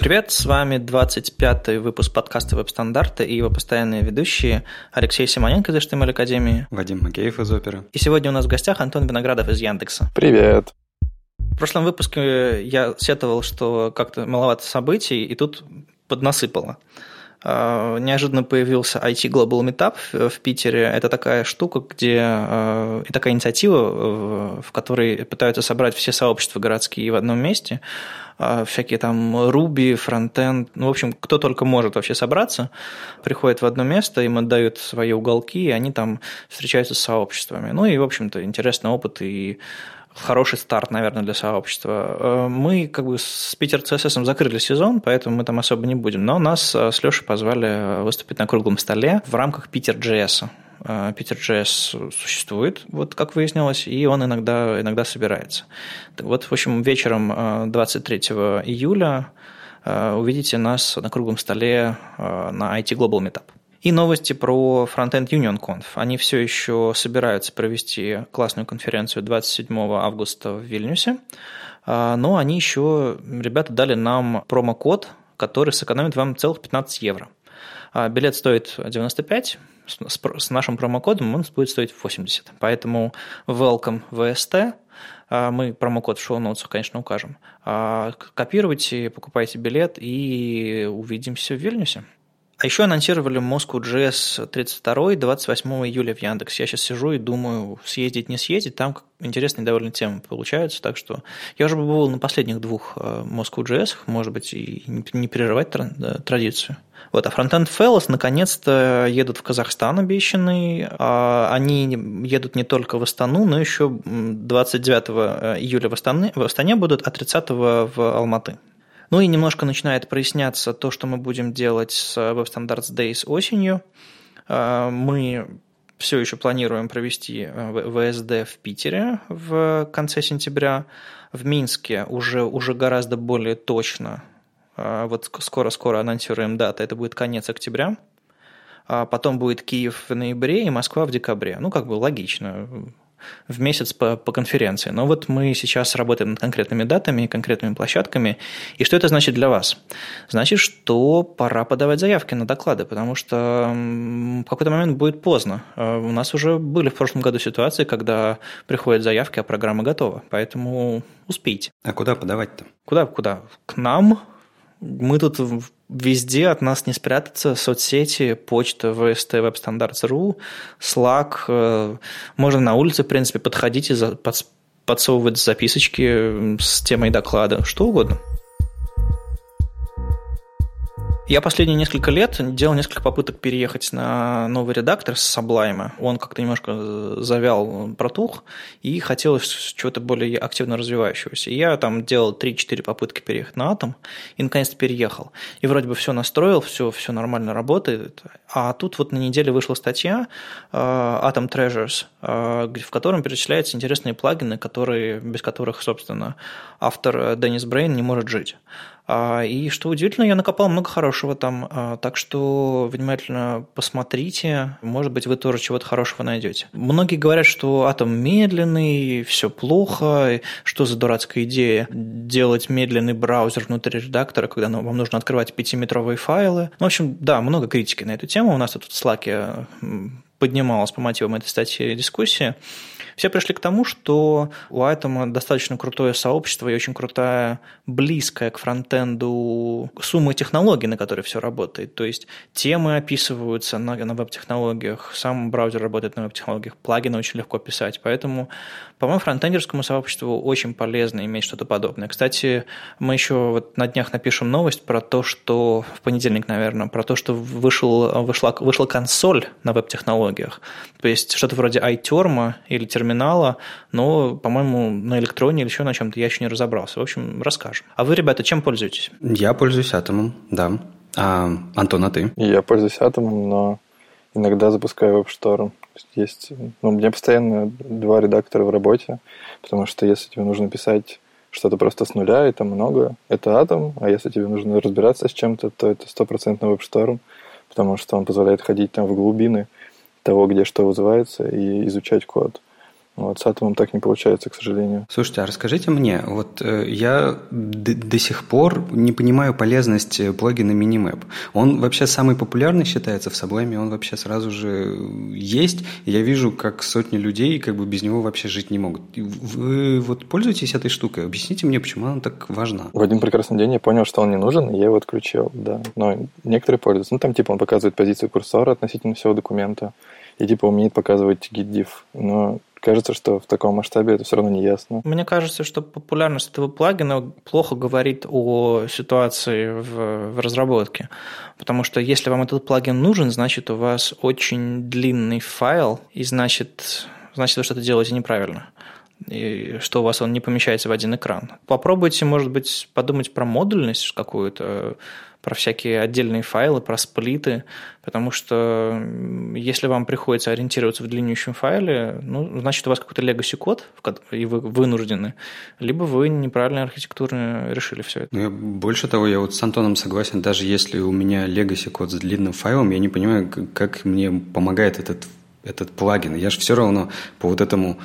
Привет, с вами 25-й выпуск подкаста «Веб-стандарты» и его постоянные ведущие Алексей Симоненко из HTML Академии. Вадим Макеев из Оперы. И сегодня у нас в гостях Антон Виноградов из Яндекса. Привет. В прошлом выпуске я сетовал, что как-то маловато событий, и тут поднасыпало. А, неожиданно появился IT Global Meetup в Питере. Это такая штука, где а, и такая инициатива, в которой пытаются собрать все сообщества городские в одном месте. А, всякие там Ruby, фронтенд, ну, в общем, кто только может вообще собраться, приходит в одно место, им отдают свои уголки, и они там встречаются с сообществами. Ну и, в общем-то, интересный опыт и хороший старт, наверное, для сообщества. Э, мы как бы с Питер CSS закрыли сезон, поэтому мы там особо не будем. Но нас э, с Лешей позвали выступить на круглом столе в рамках Питер JS. Питер JS существует, вот как выяснилось, и он иногда, иногда собирается. Вот, в общем, вечером 23 э, июля увидите нас на круглом столе на IT Global Meetup. И новости про Frontend Union Conf. Они все еще собираются провести классную конференцию 27 августа в Вильнюсе, а, но они еще, ребята, дали нам промокод, который сэкономит вам целых 15 евро. А, билет стоит 95, с нашим промокодом он будет стоить 80. Поэтому welcome VST, а, мы промокод в шоу-ноутсах, конечно, укажем. Копируйте, покупайте билет и увидимся в Вильнюсе. А еще анонсировали Moscow JS 32 28 июля в Яндекс. Я сейчас сижу и думаю, съездить, не съездить. Там интересные довольно темы получаются. Так что я уже был на последних двух э, Moscow JS, может быть, и не прерывать традицию. Вот, а Frontend Fellows наконец-то едут в Казахстан обещанный. А они едут не только в Астану, но еще 29 э, июля в Астане, в Астане будут, а 30 в Алматы. Ну и немножко начинает проясняться то, что мы будем делать с Web Standards Days осенью. А, мы все еще планируем провести э, ВСД в Питере в конце сентября. В Минске уже, уже гораздо более точно. А, вот скоро-скоро анонсируем даты. Это будет конец октября. А потом будет Киев в ноябре и Москва в декабре. Ну, как бы логично в месяц по, по конференции. Но вот мы сейчас работаем над конкретными датами, конкретными площадками. И что это значит для вас? Значит, что пора подавать заявки на доклады, потому что в какой-то момент будет поздно. А у нас уже были в прошлом году ситуации, когда приходят заявки, а программа готова. Поэтому успейте. А куда подавать-то? Куда? Куда? К нам мы тут везде от нас не спрятаться. Соцсети, почта, ВСТ, веб-стандартс.ру, Slack. Э, можно на улице, в принципе, подходить и подсовывать записочки с темой доклада, что угодно. Я последние несколько лет делал несколько попыток переехать на новый редактор с Sublime. Он как-то немножко завял, протух, и хотелось чего-то более активно развивающегося. И я там делал 3-4 попытки переехать на Atom, и наконец-то переехал. И вроде бы все настроил, все, все нормально работает. А тут вот на неделе вышла статья э, Atom Treasures, э, в котором перечисляются интересные плагины, которые, без которых, собственно, автор Деннис Брейн не может жить. А, и что удивительно, я накопал много хорошего там, а, так что внимательно посмотрите, может быть, вы тоже чего-то хорошего найдете. Многие говорят, что атом медленный, все плохо, что за дурацкая идея делать медленный браузер внутри редактора, когда вам нужно открывать пятиметровые файлы. Ну, в общем, да, много критики на эту тему. У нас тут в Slack поднималась по мотивам этой статьи дискуссия. Все пришли к тому, что у Atom достаточно крутое сообщество и очень крутая, близкая к фронтенду сумма технологий, на которой все работает. То есть темы описываются на, на веб-технологиях, сам браузер работает на веб-технологиях, плагины очень легко писать. Поэтому, по-моему, фронтендерскому сообществу очень полезно иметь что-то подобное. Кстати, мы еще вот на днях напишем новость про то, что в понедельник, наверное, про то, что вышел, вышла, вышла консоль на веб-технологиях. То есть что-то вроде iTerm или терминала терминала, но, по-моему, на электроне или еще на чем-то я еще не разобрался. В общем, расскажем. А вы, ребята, чем пользуетесь? Я пользуюсь Атомом, да. А, Антон, а ты? Я пользуюсь Атомом, но иногда запускаю WebStorm. Есть, ну, у меня постоянно два редактора в работе, потому что если тебе нужно писать что-то просто с нуля, и там много, это Atom, а если тебе нужно разбираться с чем-то, то это стопроцентно WebStorm, потому что он позволяет ходить там в глубины того, где что вызывается, и изучать код. Вот с атомом так не получается, к сожалению. Слушайте, а расскажите мне, вот э, я до, до сих пор не понимаю полезность э, плагина Minimap. Он вообще самый популярный считается в Sublime, он вообще сразу же есть. Я вижу, как сотни людей как бы без него вообще жить не могут. Вы вот пользуетесь этой штукой? Объясните мне, почему она так важна. В один прекрасный день я понял, что он не нужен, и я его отключил, да. Но некоторые пользуются. Ну, там типа он показывает позицию курсора относительно всего документа и типа умеет показывать git Но кажется, что в таком масштабе это все равно не ясно. Мне кажется, что популярность этого плагина плохо говорит о ситуации в, в разработке. Потому что если вам этот плагин нужен, значит, у вас очень длинный файл, и значит, значит вы что-то делаете неправильно и что у вас он не помещается в один экран. Попробуйте, может быть, подумать про модульность какую-то, про всякие отдельные файлы, про сплиты, потому что если вам приходится ориентироваться в длиннющем файле, ну, значит, у вас какой-то legacy код, и вы вынуждены, либо вы неправильно архитектурно решили все это. Ну, я, больше того, я вот с Антоном согласен, даже если у меня legacy код с длинным файлом, я не понимаю, как мне помогает этот, этот плагин. Я же все равно по вот этому...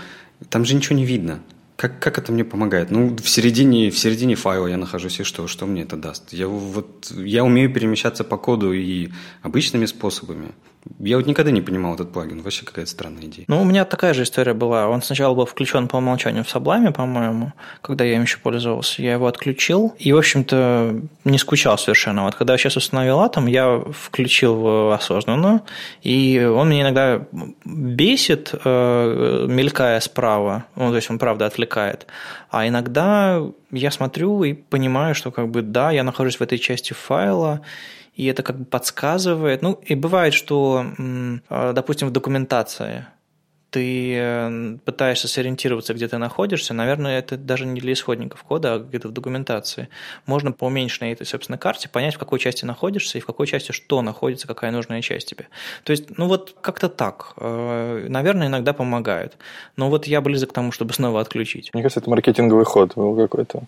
Там же ничего не видно. Как, как это мне помогает? Ну, в середине, в середине файла я нахожусь, и что? Что мне это даст? Я, вот, я умею перемещаться по коду и обычными способами. Я вот никогда не понимал этот плагин. Вообще какая-то странная идея. Ну, у меня такая же история была. Он сначала был включен по умолчанию в Sublime, по-моему, когда я им еще пользовался. Я его отключил и, в общем-то, не скучал совершенно. Вот когда я сейчас установил Atom, я включил его осознанно, и он меня иногда бесит, э, мелькая справа. Ну, то есть он, правда, отвлекает. А иногда я смотрю и понимаю, что как бы да, я нахожусь в этой части файла, и это как бы подсказывает. Ну, и бывает, что, а, допустим, в документации ты э, пытаешься сориентироваться, где ты находишься, наверное, это даже не для исходников кода, а где-то в документации. Можно по уменьшенной этой, собственно, карте понять, в какой части находишься и в какой части что находится, какая нужная часть тебе. То есть, ну вот как-то так. Э, наверное, иногда помогает. Но вот я близок к тому, чтобы снова отключить. Мне кажется, это маркетинговый ход был какой-то.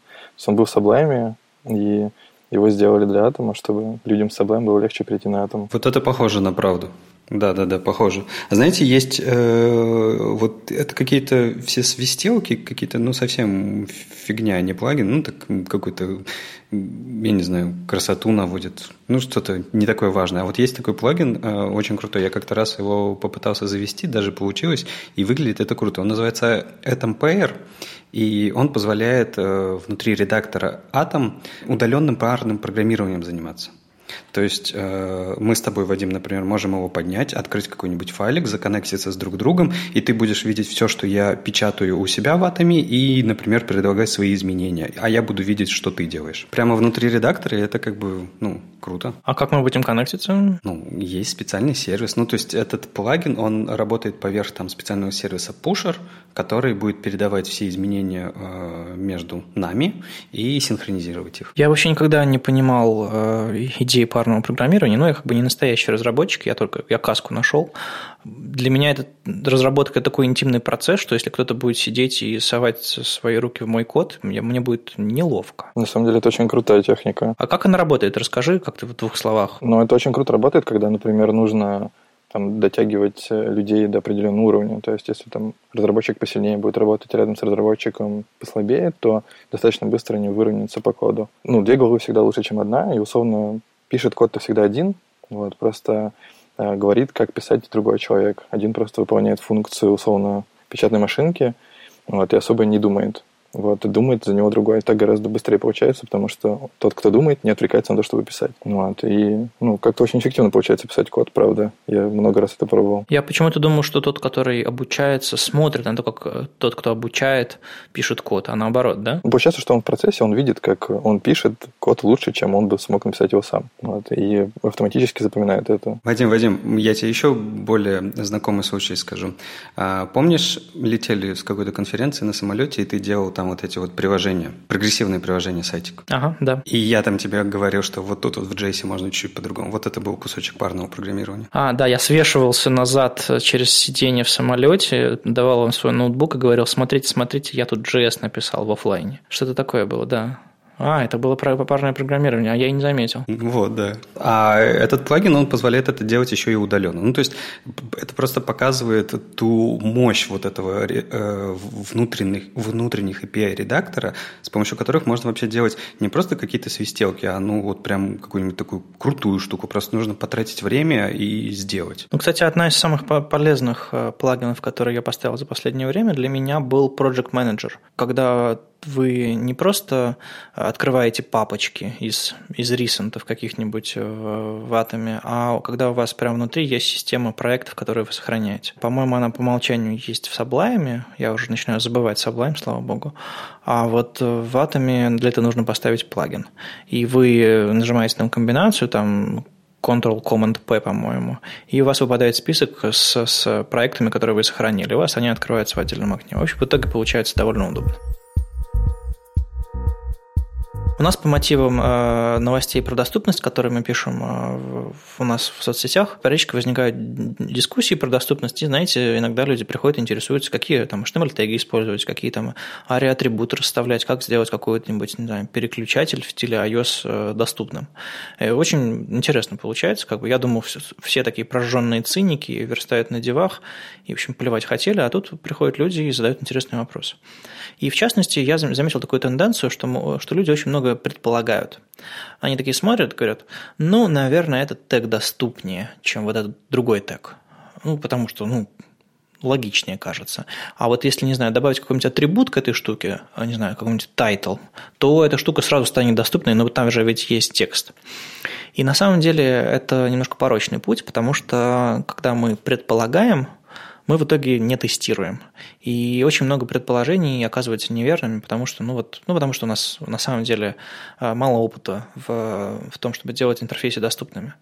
Он был в Sublime, и его сделали для атома, чтобы людям с Sublime было легче перейти на атом. Вот это похоже на правду. Да, да, да, похоже. А знаете, есть э, вот это какие-то все свистелки, какие-то, ну, совсем фигня, не плагин, ну, так какой-то, я не знаю, красоту наводит, ну, что-то не такое важное. А вот есть такой плагин, э, очень крутой, я как-то раз его попытался завести, даже получилось, и выглядит это круто. Он называется Atom Pair, и он позволяет э, внутри редактора Atom удаленным парным программированием заниматься. То есть э, мы с тобой, Вадим, например, можем его поднять, открыть какой-нибудь файлик, законнектиться с друг другом, и ты будешь видеть все, что я печатаю у себя в атоме, и, например, предлагать свои изменения. А я буду видеть, что ты делаешь. Прямо внутри редактора это как бы, ну, круто. А как мы будем коннектиться? Ну, есть специальный сервис. Ну, то есть этот плагин, он работает поверх там специального сервиса Pusher, который будет передавать все изменения э, между нами и синхронизировать их. Я вообще никогда не понимал э, идеи парного программирования, но я как бы не настоящий разработчик, я только я каску нашел. Для меня это разработка такой интимный процесс, что если кто-то будет сидеть и совать свои руки в мой код, мне, мне будет неловко. На самом деле это очень крутая техника. А как она работает? Расскажи как-то в двух словах. Ну, это очень круто работает, когда, например, нужно там, дотягивать людей до определенного уровня. То есть, если там разработчик посильнее будет работать рядом с разработчиком послабее, то достаточно быстро они выровняются по коду. Ну, две головы всегда лучше, чем одна, и условно пишет код-то всегда один, вот, просто э, говорит, как писать другой человек. Один просто выполняет функцию условно печатной машинки, вот, и особо не думает. Вот, и думает за него другой. Так гораздо быстрее получается, потому что тот, кто думает, не отвлекается на то, чтобы писать. Вот, и ну, как-то очень эффективно получается писать код, правда. Я много раз это пробовал. Я почему-то думаю, что тот, который обучается, смотрит на то, как э, тот, кто обучает, пишет код, а наоборот, да? Получается, что он в процессе, он видит, как он пишет код лучше, чем он бы смог написать его сам. Вот, и автоматически запоминает это. Вадим, Вадим, я тебе еще более знакомый случай скажу. А, помнишь, летели с какой-то конференции на самолете, и ты делал там там вот эти вот приложения, прогрессивные приложения сайтик. Ага, да. И я там тебе говорил, что вот тут вот в JS можно чуть-чуть по-другому. Вот это был кусочек парного программирования. А, да, я свешивался назад через сиденье в самолете, давал вам свой ноутбук и говорил, смотрите, смотрите, я тут JS написал в офлайне. Что-то такое было, да. А, это было парное программирование, а я и не заметил. Вот, да. А этот плагин, он позволяет это делать еще и удаленно. Ну, то есть, это просто показывает ту мощь вот этого э, внутренних, внутренних API-редактора, с помощью которых можно вообще делать не просто какие-то свистелки, а ну вот прям какую-нибудь такую крутую штуку. Просто нужно потратить время и сделать. Ну, кстати, одна из самых полезных э, плагинов, которые я поставил за последнее время, для меня был Project Manager. Когда вы не просто открываете папочки из, из ресентов каких-нибудь э, в атоме, а когда у вас прямо внутри есть система проектов, которые вы сохраняете. По-моему, она по умолчанию есть в Sublime, я уже начинаю забывать Sublime, слава богу, а вот в атоме для этого нужно поставить плагин. И вы нажимаете там комбинацию, там Ctrl-Command-P, по-моему, и у вас выпадает список с, с проектами, которые вы сохранили. У вас они открываются в отдельном окне. В общем, в итоге получается довольно удобно. У нас по мотивам э, новостей про доступность, которые мы пишем э, у нас в соцсетях, периодически возникают дискуссии про доступность. И, знаете, иногда люди приходят, интересуются, какие там HTML-теги использовать, какие там ARIA-атрибуты расставлять, как сделать какой-нибудь не знаю, переключатель в стиле iOS э, доступным. И очень интересно получается. Как бы, я думал, все, все такие прожженные циники верстают на девах и, в общем, плевать хотели, а тут приходят люди и задают интересные вопросы. И, в частности, я заметил такую тенденцию, что, что люди очень много предполагают. Они такие смотрят, говорят, ну, наверное, этот тег доступнее, чем вот этот другой тег. Ну, потому что, ну, логичнее кажется. А вот если, не знаю, добавить какой-нибудь атрибут к этой штуке, а, не знаю, какой-нибудь title, то эта штука сразу станет доступной, но там же ведь есть текст. И на самом деле это немножко порочный путь, потому что когда мы предполагаем, мы в итоге не тестируем. И очень много предположений оказываются неверными, потому что, ну вот, ну потому что у нас на самом деле а, мало опыта в, в том, чтобы делать интерфейсы доступными.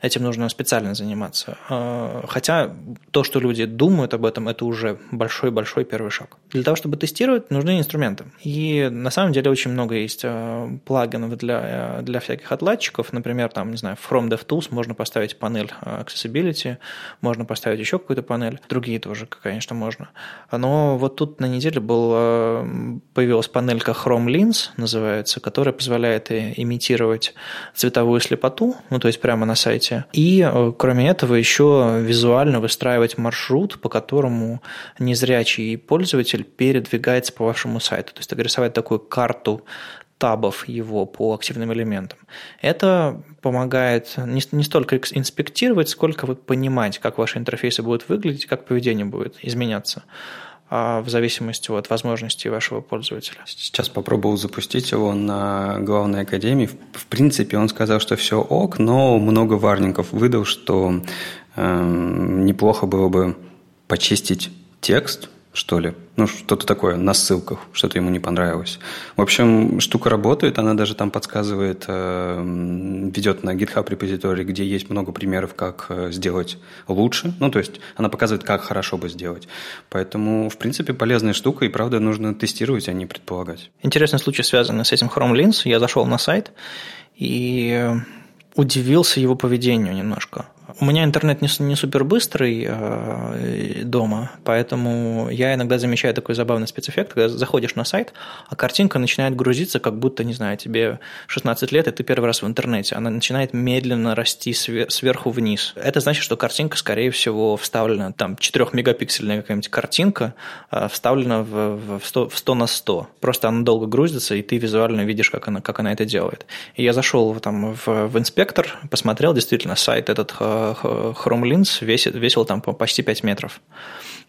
Этим нужно специально заниматься. А, хотя то, что люди думают об этом, это уже большой-большой первый шаг. Для того, чтобы тестировать, нужны инструменты. И на самом деле очень много есть а, плагинов для, для всяких отладчиков. Например, там, не знаю, в Chrome DevTools можно поставить панель Accessibility, можно поставить еще какую-то панель. Другие тоже, конечно, можно. Но вот тут на неделе был, э, появилась панелька Chrome Lens, называется, которая позволяет имитировать цветовую слепоту, ну то есть прямо на сайте. И э, кроме этого еще визуально выстраивать маршрут, по которому незрячий пользователь передвигается по вашему сайту. То есть рисовать такую карту табов его по активным элементам. Это помогает не, не столько инспектировать, сколько вот понимать, как ваши интерфейсы будут выглядеть, как поведение будет изменяться а в зависимости от возможностей вашего пользователя. Сейчас попробовал запустить его на главной академии. В принципе, он сказал, что все ок, но много варников выдал, что э, неплохо было бы почистить текст, что ли. Ну, что-то такое на ссылках, что-то ему не понравилось. В общем, штука работает, она даже там подсказывает, э, ведет на GitHub репозиторий, где есть много примеров, как э, сделать лучше. Ну, то есть она показывает, как хорошо бы сделать. Поэтому, в принципе, полезная штука, и правда нужно тестировать, а не предполагать. Интересный случай, связанный с этим Chrome Lens. Я зашел на сайт и удивился его поведению немножко. У меня интернет не, не супер быстрый э, дома, поэтому я иногда замечаю такой забавный спецэффект, когда заходишь на сайт, а картинка начинает грузиться, как будто, не знаю, тебе 16 лет, и ты первый раз в интернете. Она начинает медленно расти сверху вниз. Это значит, что картинка, скорее всего, вставлена, там, 4-мегапиксельная какая-нибудь картинка, э, вставлена в, в, 100, в 100 на 100. Просто она долго грузится, и ты визуально видишь, как она, как она это делает. И я зашел там, в, в инспектор, посмотрел, действительно, сайт этот э, Chrome весит, весил там почти 5 метров.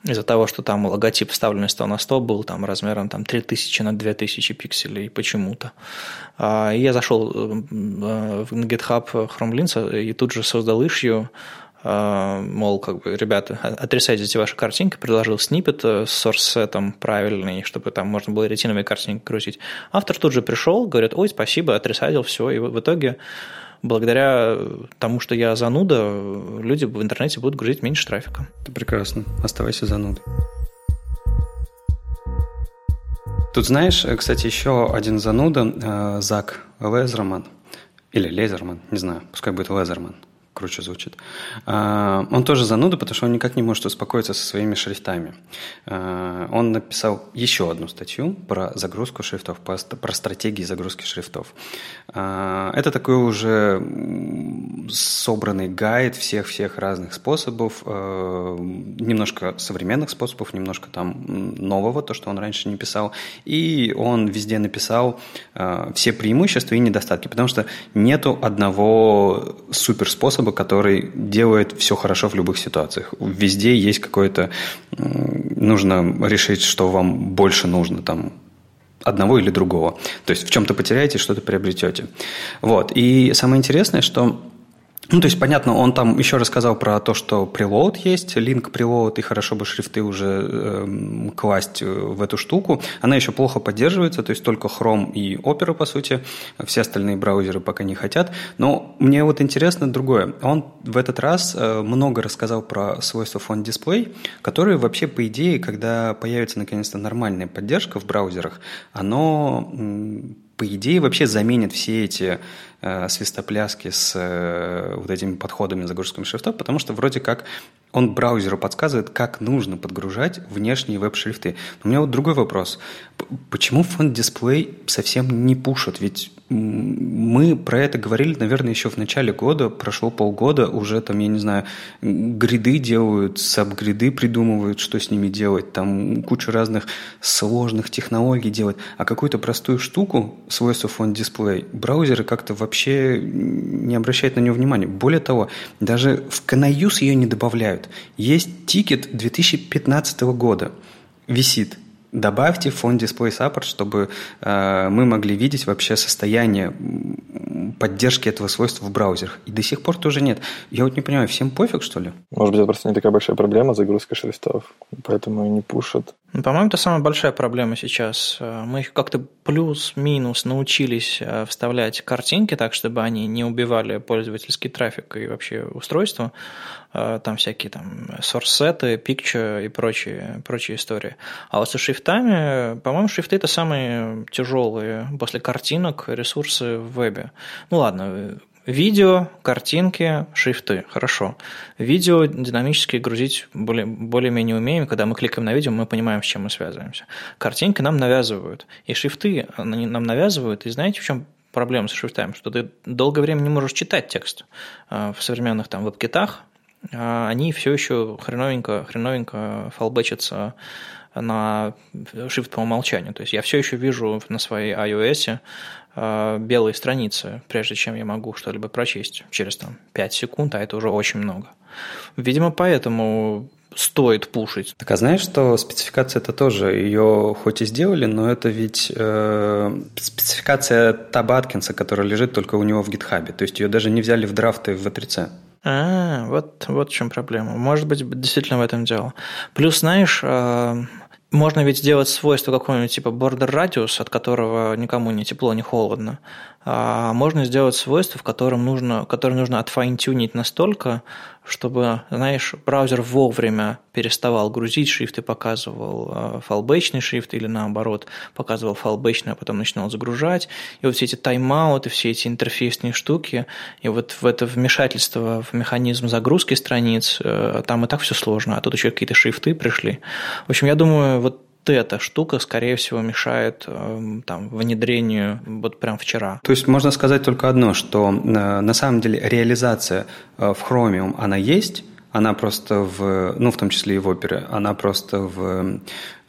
Из-за того, что там логотип вставленный 100 на 100 был там размером там, 3000 на 2000 пикселей почему-то. А, я зашел э, в GitHub Chrome Lens и тут же создал issue а, мол, как бы, ребята, отрисайте ваши картинки, предложил снипет с source правильный, чтобы там можно было ретиновые картинки грузить. Автор тут же пришел, говорит, ой, спасибо, отрисадил, все, и в итоге благодаря тому, что я зануда, люди в интернете будут грузить меньше трафика. Это прекрасно. Оставайся занудой. Тут знаешь, кстати, еще один зануда, э, Зак Лезерман, или Лезерман, не знаю, пускай будет Лезерман, круче звучит. А, он тоже зануда, потому что он никак не может успокоиться со своими шрифтами. А, он написал еще одну статью про загрузку шрифтов, про стратегии загрузки шрифтов. А, это такой уже собранный гайд всех-всех разных способов, немножко современных способов, немножко там нового, то, что он раньше не писал. И он везде написал все преимущества и недостатки, потому что нету одного суперспособа, способа, который делает все хорошо в любых ситуациях. Везде есть какое-то... Нужно решить, что вам больше нужно, там, одного или другого. То есть в чем-то потеряете, что-то приобретете. Вот. И самое интересное, что ну, то есть, понятно, он там еще рассказал про то, что прилоуд есть, линк прилоуд, и хорошо бы шрифты уже эм, э, класть в эту штуку. Она еще плохо поддерживается, то есть только Chrome и Opera, по сути, все остальные браузеры пока не хотят. Но мне вот интересно другое. Он в этот раз э, много рассказал про свойства Font Display, которые вообще, по идее, когда появится наконец-то нормальная поддержка в браузерах, оно по идее, вообще заменит все эти э, свистопляски с э, вот этими подходами загрузками шрифтов, потому что вроде как он браузеру подсказывает, как нужно подгружать внешние веб-шрифты. У меня вот другой вопрос. Почему фонд дисплей совсем не пушит? Ведь мы про это говорили, наверное, еще в начале года, прошло полгода, уже там, я не знаю, гриды делают, сабгриды придумывают, что с ними делать, там кучу разных сложных технологий делать, а какую-то простую штуку, свойство фонд дисплей, браузеры как-то вообще не обращают на нее внимания. Более того, даже в Canayus ее не добавляют. Есть тикет 2015 года, висит – добавьте фон Display Support, чтобы э, мы могли видеть вообще состояние поддержки этого свойства в браузерах. И до сих пор тоже нет. Я вот не понимаю, всем пофиг, что ли? Может быть, это просто не такая большая проблема загрузка шрифтов, поэтому и не пушат. Ну, по-моему, это самая большая проблема сейчас. Э, мы как-то плюс-минус научились э, вставлять картинки так, чтобы они не убивали пользовательский трафик и вообще устройство. Э, там всякие там source-сеты, picture и прочие, прочие истории. А вот со шрифтами, по-моему, шрифты это самые тяжелые после картинок ресурсы в вебе. Ну ладно, Видео, картинки, шрифты. Хорошо. Видео динамически грузить более, более-менее умеем. Когда мы кликаем на видео, мы понимаем, с чем мы связываемся. Картинки нам навязывают. И шрифты нам навязывают. И знаете, в чем проблема с шрифтами? Что ты долгое время не можешь читать текст. А, в современных там веб-китах а, они все еще хреновенько, хреновенько фалбечатся на shift по умолчанию. То есть я все еще вижу на своей iOS Э, белые страницы, прежде чем я могу что-либо прочесть через там, 5 секунд, а это уже очень много. Видимо, поэтому стоит пушить. Так а знаешь, что спецификация это тоже, ее хоть и сделали, но это ведь э, спецификация Таба Аткинса, которая лежит только у него в гитхабе, то есть ее даже не взяли в драфты в V3C. А, вот, вот в чем проблема. Может быть, действительно в этом дело. Плюс, знаешь, э, можно ведь сделать свойство какого-нибудь типа border radius, от которого никому не тепло, не холодно. А можно сделать свойство, в котором нужно, которое нужно отфайнтюнить настолько, чтобы, знаешь, браузер вовремя переставал грузить шрифт и показывал э, фалбэчный шрифт или наоборот, показывал фалбэчный, а потом начинал загружать. И вот все эти тайм-ауты, все эти интерфейсные штуки, и вот в это вмешательство в механизм загрузки страниц, э, там и так все сложно, а тут еще какие-то шрифты пришли. В общем, я думаю, вот эта штука, скорее всего, мешает эм, там, внедрению вот прям вчера. То есть можно сказать только одно, что э, на самом деле реализация э, в Chromium, она есть, она просто в, ну, в том числе и в опере, она просто в,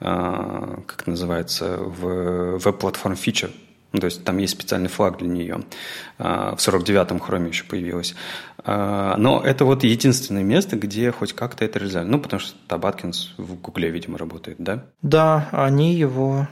э, как называется, в веб-платформ фичер, то есть там есть специальный флаг для нее. В 49-м хроме еще появилось. Но это вот единственное место, где хоть как-то это реализовали. Ну, потому что Табаткинс в Гугле, видимо, работает, да? Да, они его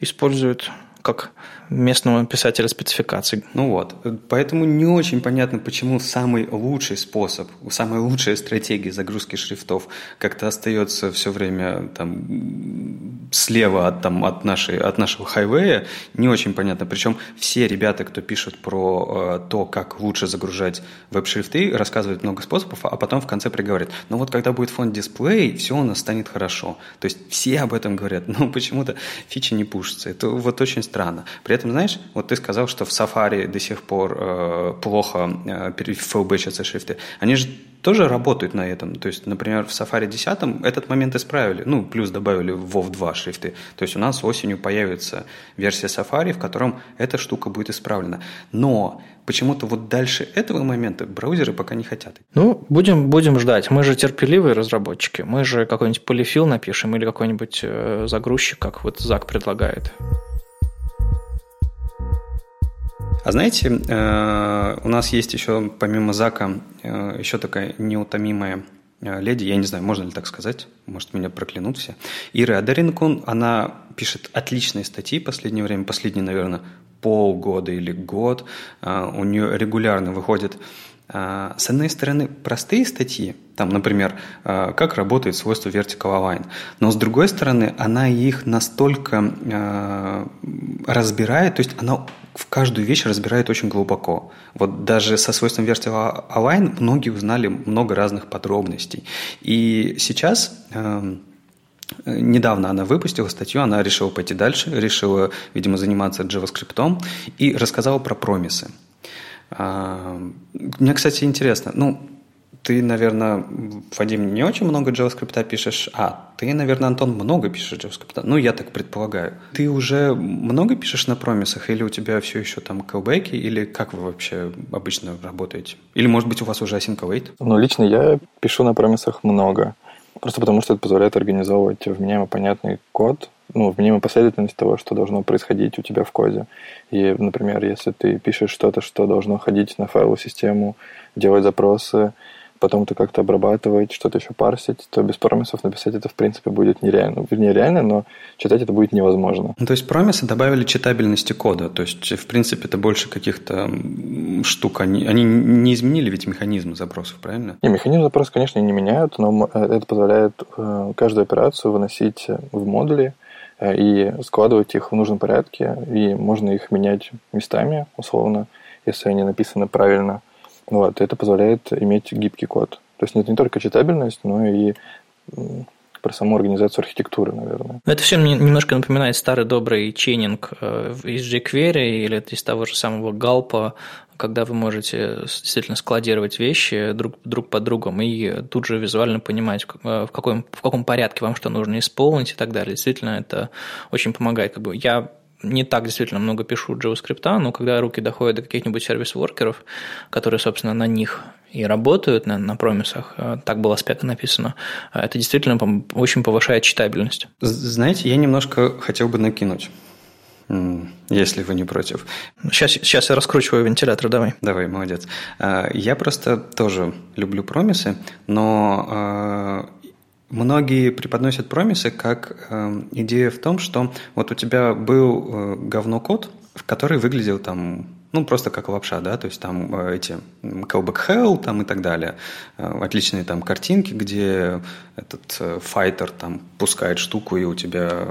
используют как местного писателя спецификаций. Ну вот, поэтому не очень понятно, почему самый лучший способ, самая лучшая стратегия загрузки шрифтов как-то остается все время там слева от, там, от, нашей, от нашего хайвея, не очень понятно. Причем все ребята, кто пишут про э, то, как лучше загружать веб-шрифты, рассказывают много способов, а потом в конце приговорят. Но вот когда будет фонд дисплей, все у нас станет хорошо. То есть все об этом говорят, но почему-то фичи не пушатся. Это вот очень странно. При этом, знаешь, вот ты сказал, что в Safari до сих пор э, плохо э, флбэчатся шрифты. Они же тоже работают на этом. То есть, например, в Safari 10 этот момент исправили. Ну, плюс добавили в WoW 2 шрифты. То есть у нас осенью появится версия Safari, в котором эта штука будет исправлена. Но почему-то вот дальше этого момента браузеры пока не хотят. Ну, будем, будем ждать. Мы же терпеливые разработчики. Мы же какой-нибудь полифил напишем или какой-нибудь э, загрузчик, как вот Зак предлагает. А знаете, э, у нас есть еще, помимо Зака, э, еще такая неутомимая э, леди, я не знаю, можно ли так сказать, может, меня проклянут все. Ира Адаринкун, она пишет отличные статьи в последнее время, последние, наверное, полгода или год. У нее регулярно выходит а, с одной стороны, простые статьи, там, например, а, как работает свойство vertical align, но с другой стороны, она их настолько а, разбирает, то есть она в каждую вещь разбирает очень глубоко. Вот даже со свойством vertical align многие узнали много разных подробностей. И сейчас Недавно она выпустила статью, она решила пойти дальше, решила, видимо, заниматься JavaScript и рассказала про промисы. Мне, кстати, интересно, ну, ты, наверное, Вадим, не очень много JavaScript пишешь, а ты, наверное, Антон, много пишешь JavaScript. Ну, я так предполагаю. Ты уже много пишешь на промисах, или у тебя все еще там callback, или как вы вообще обычно работаете? Или, может быть, у вас уже async await? Ну, лично я пишу на промисах много. Просто потому, что это позволяет организовывать вменяемо понятный код, ну, вменяемая последовательность того, что должно происходить у тебя в коде. И, например, если ты пишешь что-то, что должно ходить на файловую систему, делать запросы, потом это как-то обрабатывать, что-то еще парсить, то без промисов написать это, в принципе, будет нереально. Ну, вернее, реально, но читать это будет невозможно. Ну, то есть промисы добавили читабельности кода. То есть, в принципе, это больше каких-то штук. Они, они не изменили ведь механизм запросов, правильно? Не, механизм запроса, конечно, не меняют, но э, это позволяет э, каждую операцию выносить в модули, Э, и складывать их в нужном порядке, и можно их менять местами, условно, если они написаны правильно. Вот, это позволяет иметь гибкий код. То есть это не только читабельность, но и про саму организацию архитектуры, наверное. Это все немножко напоминает старый добрый чейнинг э, из jQuery или из того же самого Галпа, когда вы можете действительно складировать вещи друг, друг под другом и тут же визуально понимать, э, в каком, в каком порядке вам что нужно исполнить и так далее. Действительно, это очень помогает. Как бы я не так действительно много пишу JavaScript, но когда руки доходят до каких-нибудь сервис-воркеров, которые, собственно, на них и работают на, на промисах, э, так было спека написано, э, это действительно очень повышает читабельность. Знаете, я немножко хотел бы накинуть если вы не против. Сейчас, сейчас я раскручиваю вентилятор, давай. Давай, молодец. Э, я просто тоже люблю промисы, но Многие преподносят промисы как э, идея в том, что вот у тебя был э, говно код, в который выглядел там ну, просто как лапша, да, то есть там э, эти callback hell там и так далее, э, отличные там картинки, где этот э, файтер там пускает штуку, и у тебя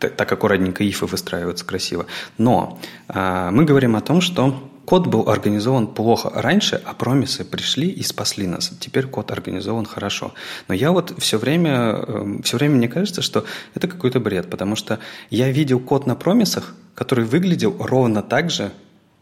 так аккуратненько ифы выстраиваются красиво. Но мы говорим о том, что Код был организован плохо раньше, а промисы пришли и спасли нас. Теперь код организован хорошо. Но я вот все время, эм, все время мне кажется, что это какой-то бред, потому что я видел код на промисах, который выглядел ровно так же,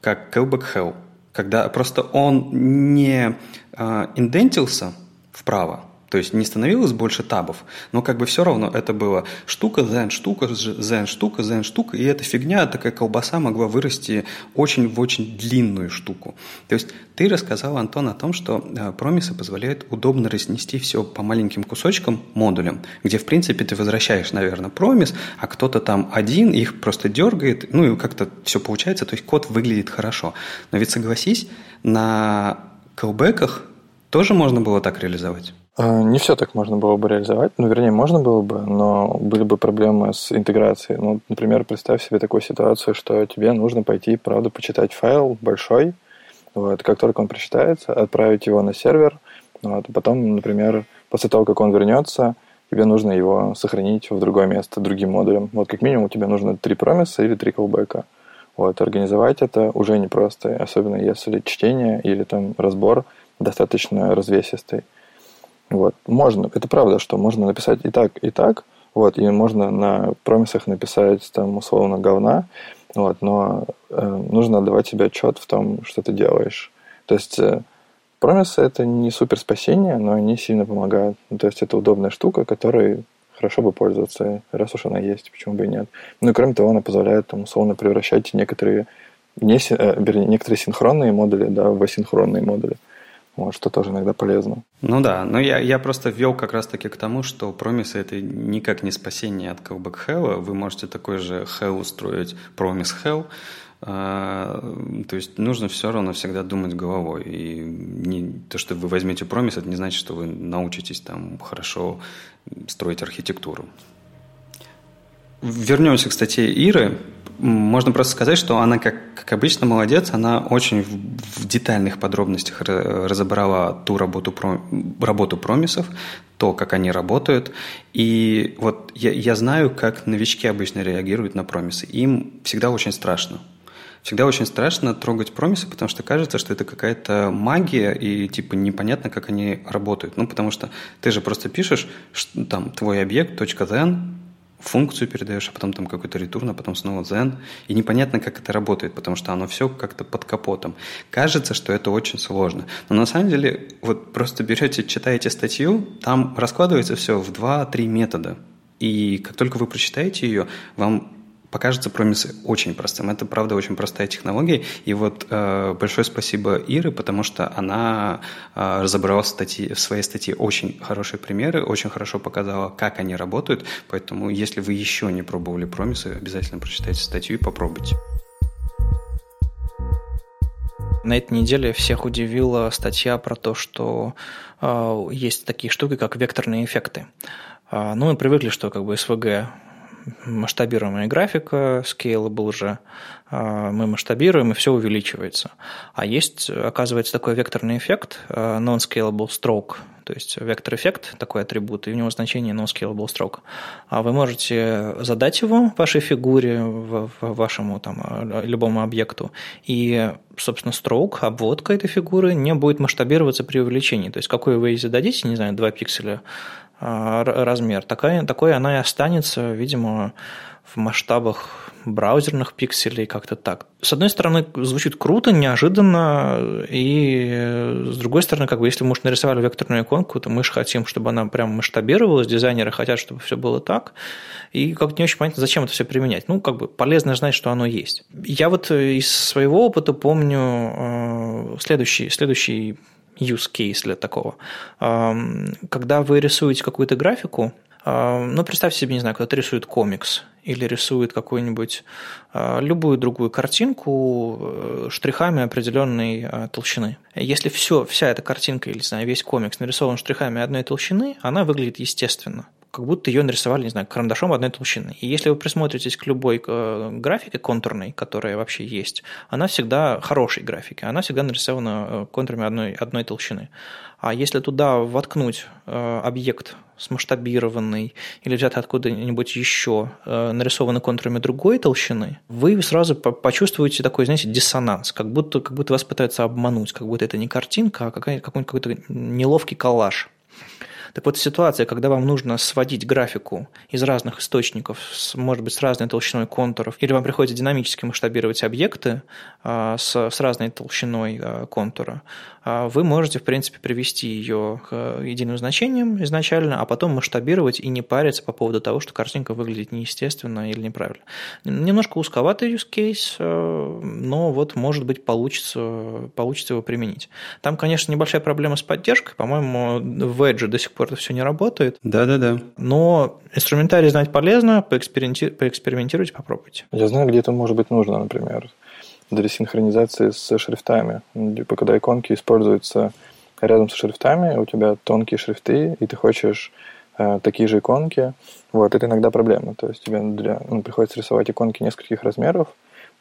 как Callback Hell, когда просто он не э, индентился вправо, то есть не становилось больше табов, но как бы все равно это было штука, зен, штука, зен, штука, зен, штука, и эта фигня, такая колбаса могла вырасти очень в очень длинную штуку. То есть ты рассказал, Антон, о том, что э, промисы позволяют удобно разнести все по маленьким кусочкам, модулям, где, в принципе, ты возвращаешь, наверное, промис, а кто-то там один их просто дергает, ну и как-то все получается, то есть код выглядит хорошо. Но ведь согласись, на колбеках тоже можно было так реализовать? А, не все так можно было бы реализовать. Ну, вернее, можно было бы, но были бы проблемы с интеграцией. Ну, например, представь себе такую ситуацию, что тебе нужно пойти, правда, почитать файл большой. Вот. Как только он прочитается, отправить его на сервер. Вот. А потом, например, после того, как он вернется, тебе нужно его сохранить в другое место, другим модулем. Вот как минимум тебе нужно три промиса или три колбека. Вот. Организовать это уже непросто, особенно если чтение или там разбор достаточно развесистый. Вот. Можно, это правда, что можно написать и так, и так, Вот, и можно на промисах написать там условно говна, вот, но э, нужно отдавать себе отчет в том, что ты делаешь. То есть э, промисы это не супер спасение, но они сильно помогают. Ну, то есть это удобная штука, которой хорошо бы пользоваться, раз уж она есть, почему бы и нет. Ну и кроме того, она позволяет там условно превращать некоторые, не, э, вернее, некоторые синхронные модули да, в асинхронные модули. Вот, что тоже иногда полезно. Ну да, но я, я просто ввел как раз-таки к тому, что промисы это никак не спасение от callback hell. Вы можете такой же hell устроить, промис hell, а, то есть нужно все равно всегда думать головой. И не, то, что вы возьмете промис, это не значит, что вы научитесь там хорошо строить архитектуру. Вернемся к статье Иры. Можно просто сказать, что она, как, как обычно, молодец. Она очень в, в детальных подробностях разобрала ту работу, про, работу промисов, то, как они работают. И вот я, я знаю, как новички обычно реагируют на промисы. Им всегда очень страшно. Всегда очень страшно трогать промисы, потому что кажется, что это какая-то магия, и типа непонятно, как они работают. Ну, потому что ты же просто пишешь, что, там, твой объект, .then, функцию передаешь, а потом там какой-то ретурн, а потом снова then, и непонятно, как это работает, потому что оно все как-то под капотом. Кажется, что это очень сложно. Но на самом деле, вот просто берете, читаете статью, там раскладывается все в 2-3 метода. И как только вы прочитаете ее, вам покажется промис очень простым. Это, правда, очень простая технология. И вот э, большое спасибо Ире, потому что она э, разобрала статьи, в своей статье очень хорошие примеры, очень хорошо показала, как они работают. Поэтому, если вы еще не пробовали промисы, обязательно прочитайте статью и попробуйте. На этой неделе всех удивила статья про то, что э, есть такие штуки, как векторные эффекты. Э, ну, мы привыкли, что как бы SVG масштабируемая графика, scalable же, а, мы масштабируем, и все увеличивается. А есть, оказывается, такой векторный эффект, а, non-scalable stroke, то есть вектор-эффект, такой атрибут, и у него значение non-scalable stroke. А вы можете задать его вашей фигуре, вашему там, любому объекту, и, собственно, stroke, обводка этой фигуры не будет масштабироваться при увеличении. То есть какой вы ей зададите, не знаю, 2 пикселя размер. Такая, такой она и останется, видимо, в масштабах браузерных пикселей, как-то так. С одной стороны, звучит круто, неожиданно, и с другой стороны, как бы, если мы уж нарисовали векторную иконку, то мы же хотим, чтобы она прям масштабировалась, дизайнеры хотят, чтобы все было так, и как-то не очень понятно, зачем это все применять. Ну, как бы полезно знать, что оно есть. Я вот из своего опыта помню э, следующий, следующий use case для такого. Когда вы рисуете какую-то графику, ну, представьте себе, не знаю, кто-то рисует комикс или рисует какую-нибудь а, любую другую картинку э, штрихами определенной а, толщины. Если все, вся эта картинка или, не знаю, весь комикс нарисован штрихами одной толщины, она выглядит естественно как будто ее нарисовали, не знаю, карандашом одной толщины. И если вы присмотритесь к любой э, графике контурной, которая вообще есть, она всегда хорошей графики, она всегда нарисована э, контурами одной, одной толщины. А если туда воткнуть э, объект смасштабированный или взять откуда-нибудь еще, нарисованный контурами другой толщины, вы сразу почувствуете такой, знаете, диссонанс, как будто, как будто вас пытаются обмануть, как будто это не картинка, а какой-то какой неловкий коллаж. Так вот, ситуация, когда вам нужно сводить графику из разных источников, с, может быть, с разной толщиной контуров, или вам приходится динамически масштабировать объекты а, с, с разной толщиной а, контура, а, вы можете, в принципе, привести ее к единым значениям изначально, а потом масштабировать и не париться по поводу того, что картинка выглядит неестественно или неправильно. Немножко узковатый use case, но вот, может быть, получится, получится его применить. Там, конечно, небольшая проблема с поддержкой. По-моему, в Edge до сих пор это все не работает. Да-да-да. Но инструментарий знать полезно, поэксперименти... поэкспериментируйте, попробуйте. Я знаю, где это может быть нужно, например, для синхронизации с шрифтами. Типа, когда иконки используются рядом с шрифтами, у тебя тонкие шрифты, и ты хочешь э, такие же иконки, вот, это иногда проблема. То есть тебе для, ну, приходится рисовать иконки нескольких размеров,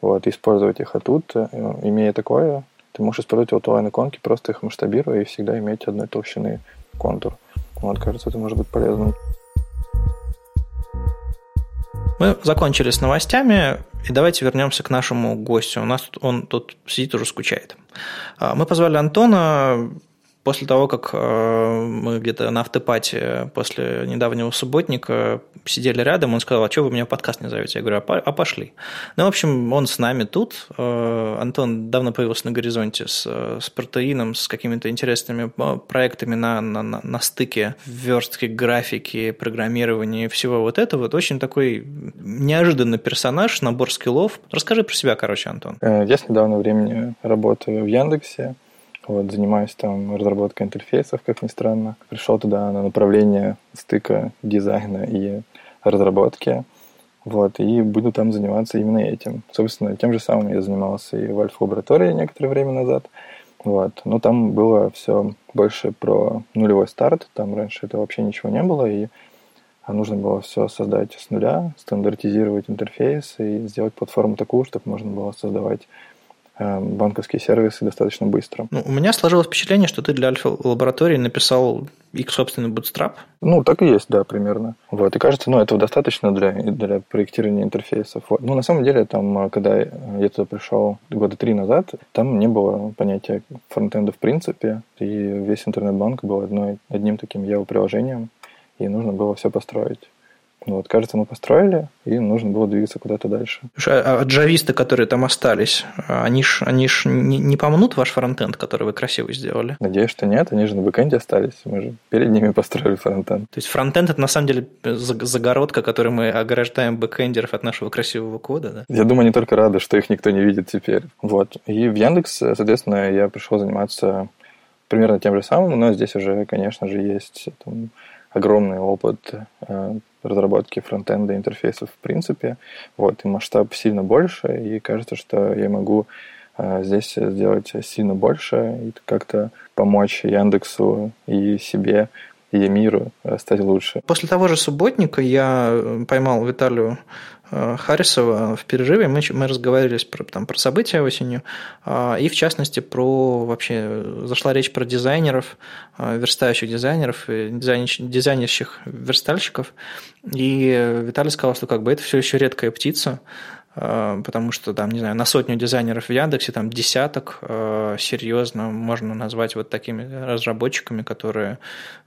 вот, использовать их, а тут, э, имея такое, ты можешь использовать вот иконки, просто их масштабируя и всегда иметь одной толщины контур. Вот, кажется, это может быть полезным. Мы закончили с новостями, и давайте вернемся к нашему гостю. У нас он тут сидит уже скучает. А, мы позвали Антона после того, как э, мы где-то на автопате после недавнего субботника сидели рядом, он сказал, а что вы меня в подкаст не зовете? Я говорю, а, а пошли. Ну, в общем, он с нами тут. Э, Антон давно появился на горизонте с, с протеином, с какими-то интересными э, проектами на, на, на, стыке верстки, графики, программирования и всего вот этого. Вот очень такой неожиданный персонаж, набор скиллов. Расскажи про себя, короче, Антон. Я с недавнего времени работаю в Яндексе. Вот, занимаюсь там разработкой интерфейсов, как ни странно. Пришел туда на направление стыка дизайна и разработки. Вот, и буду там заниматься именно этим. Собственно, тем же самым я занимался и в Альфа-лаборатории некоторое время назад. Вот. Но там было все больше про нулевой старт. Там раньше это вообще ничего не было, и нужно было все создать с нуля, стандартизировать интерфейс и сделать платформу такую, чтобы можно было создавать банковские сервисы достаточно быстро. Ну, у меня сложилось впечатление, что ты для альфа-лаборатории написал их собственный Bootstrap. Ну, так и есть, да, примерно. Вот. И кажется, ну, этого достаточно для, для проектирования интерфейсов. Вот. Ну, на самом деле, там, когда я туда пришел года три назад, там не было понятия фронтенда в принципе, и весь интернет-банк был одной, одним таким его-приложением, и нужно было все построить. Вот, кажется, мы построили, и нужно было двигаться куда-то дальше. Слушай, а, а джависты, которые там остались, они ж, они ж не, не помнут ваш фронтенд, который вы красиво сделали? Надеюсь, что нет, они же на бэкэнде остались, мы же перед ними построили фронтенд. То есть фронтенд – это на самом деле загородка, которой мы ограждаем бэкэндеров от нашего красивого кода, да? Я думаю, они только рады, что их никто не видит теперь. Вот. И в Яндекс, соответственно, я пришел заниматься примерно тем же самым, но здесь уже, конечно же, есть там, огромный опыт э, разработки фронтенда интерфейсов в принципе. Вот, и масштаб сильно больше, и кажется, что я могу э, здесь сделать сильно больше и как-то помочь Яндексу и себе и миру э, стать лучше. После того же субботника я поймал Виталию Харрисова в перерыве мы, мы разговаривали про, там, про события осенью, а, и в частности про вообще зашла речь про дизайнеров, э, верстающих дизайнеров, дизайн, дизайнерщих верстальщиков. И Виталий сказал, что как бы это все еще редкая птица, Э, потому что там, не знаю, на сотню дизайнеров в Яндексе там десяток э, серьезно можно назвать вот такими разработчиками, которые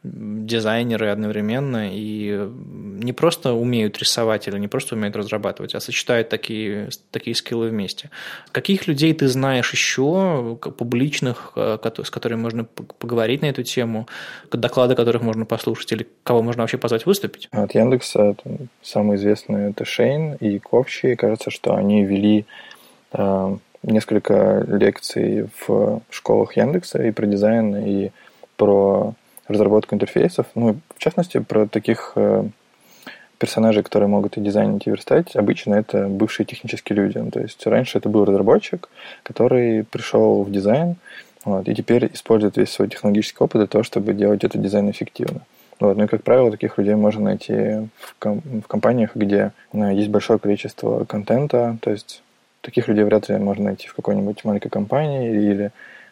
дизайнеры одновременно и не просто умеют рисовать или не просто умеют разрабатывать, а сочетают такие, такие скиллы вместе. Каких людей ты знаешь еще, публичных, э, с которыми можно поговорить на эту тему, доклады которых можно послушать, или кого можно вообще позвать выступить? От Яндекса самые известные это Шейн и Ковчи, кажется, что они вели э, несколько лекций в школах Яндекса и про дизайн, и про разработку интерфейсов. Ну, в частности, про таких э, персонажей, которые могут и дизайнить, и верстать, обычно это бывшие технические люди. То есть раньше это был разработчик, который пришел в дизайн, вот, и теперь использует весь свой технологический опыт для того, чтобы делать этот дизайн эффективно. Вот. Ну и, как правило, таких людей можно найти в, ком- в компаниях, где ну, есть большое количество контента. То есть таких людей вряд ли можно найти в какой-нибудь маленькой компании или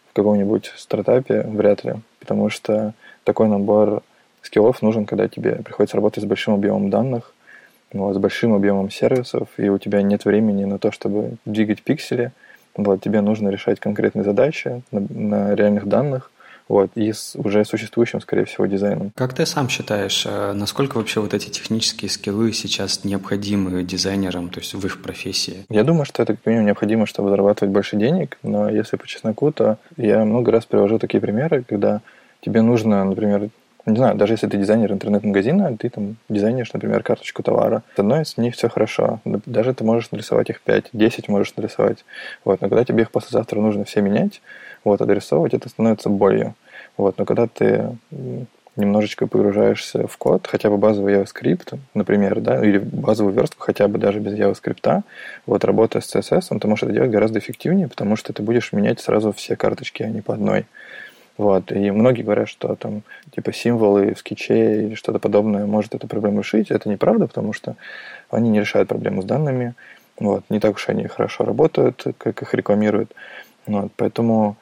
в каком-нибудь стартапе, вряд ли. Потому что такой набор скиллов нужен, когда тебе приходится работать с большим объемом данных, вот, с большим объемом сервисов, и у тебя нет времени на то, чтобы двигать пиксели. Вот, тебе нужно решать конкретные задачи на, на реальных данных, вот, и с уже существующим, скорее всего, дизайном. Как ты сам считаешь, э, насколько вообще вот эти технические скиллы сейчас необходимы дизайнерам, то есть в их профессии? Я думаю, что это как минимум необходимо, чтобы зарабатывать больше денег, но если по чесноку, то я много раз привожу такие примеры, когда тебе нужно, например, не знаю, даже если ты дизайнер интернет-магазина, ты там дизайнишь, например, карточку товара. С одной из них все хорошо. Даже ты можешь нарисовать их 5, 10 можешь нарисовать. Вот. Но когда тебе их послезавтра нужно все менять, вот, адресовывать, это становится болью. Вот. Но когда ты немножечко погружаешься в код, хотя бы базовый JavaScript, например, да, или базовую верстку хотя бы даже без JavaScript, вот работая с CSS, ты можешь это делать гораздо эффективнее, потому что ты будешь менять сразу все карточки, а не по одной. Вот. И многие говорят, что там типа символы в скетче или что-то подобное может эту проблему решить. Это неправда, потому что они не решают проблему с данными. Вот. Не так уж они хорошо работают, как их рекламируют. Вот. Поэтому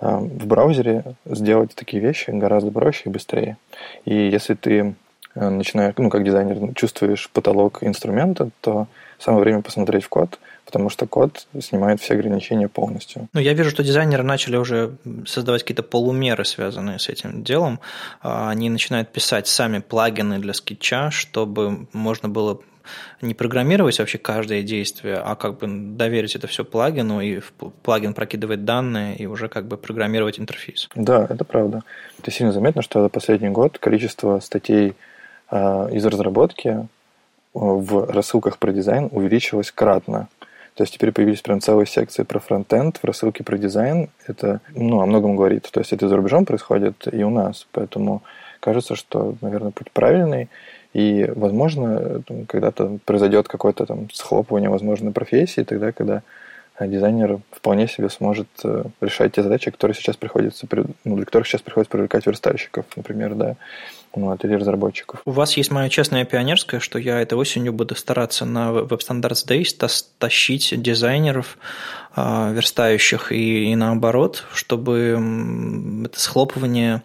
в браузере сделать такие вещи гораздо проще и быстрее. И если ты э, начинаешь, ну, как дизайнер, чувствуешь потолок инструмента, то самое время посмотреть в код, потому что код снимает все ограничения полностью. Ну, я вижу, что дизайнеры начали уже создавать какие-то полумеры, связанные с этим делом. А, они начинают писать сами плагины для скетча, чтобы можно было не программировать вообще каждое действие, а как бы доверить это все плагину, и плагин прокидывает данные, и уже как бы программировать интерфейс. Да, это правда. Это сильно заметно, что за последний год количество статей а, из разработки а, в рассылках про дизайн увеличилось кратно. То есть теперь появились прям целые секции про фронтенд в рассылке про дизайн. Это ну, о многом говорит. То есть это за рубежом происходит и у нас. Поэтому кажется, что, наверное, путь правильный. И, возможно, когда-то произойдет какое-то там схлопывание возможной профессии, тогда, когда дизайнер вполне себе сможет э, решать те задачи, которые сейчас приходится, ну, для которых сейчас приходится привлекать верстальщиков, например, да, вот, или разработчиков. У вас есть моя честная пионерская, что я этой осенью буду стараться на Web Standards Days тащить дизайнеров, а, верстающих, и, и наоборот, чтобы это схлопывание...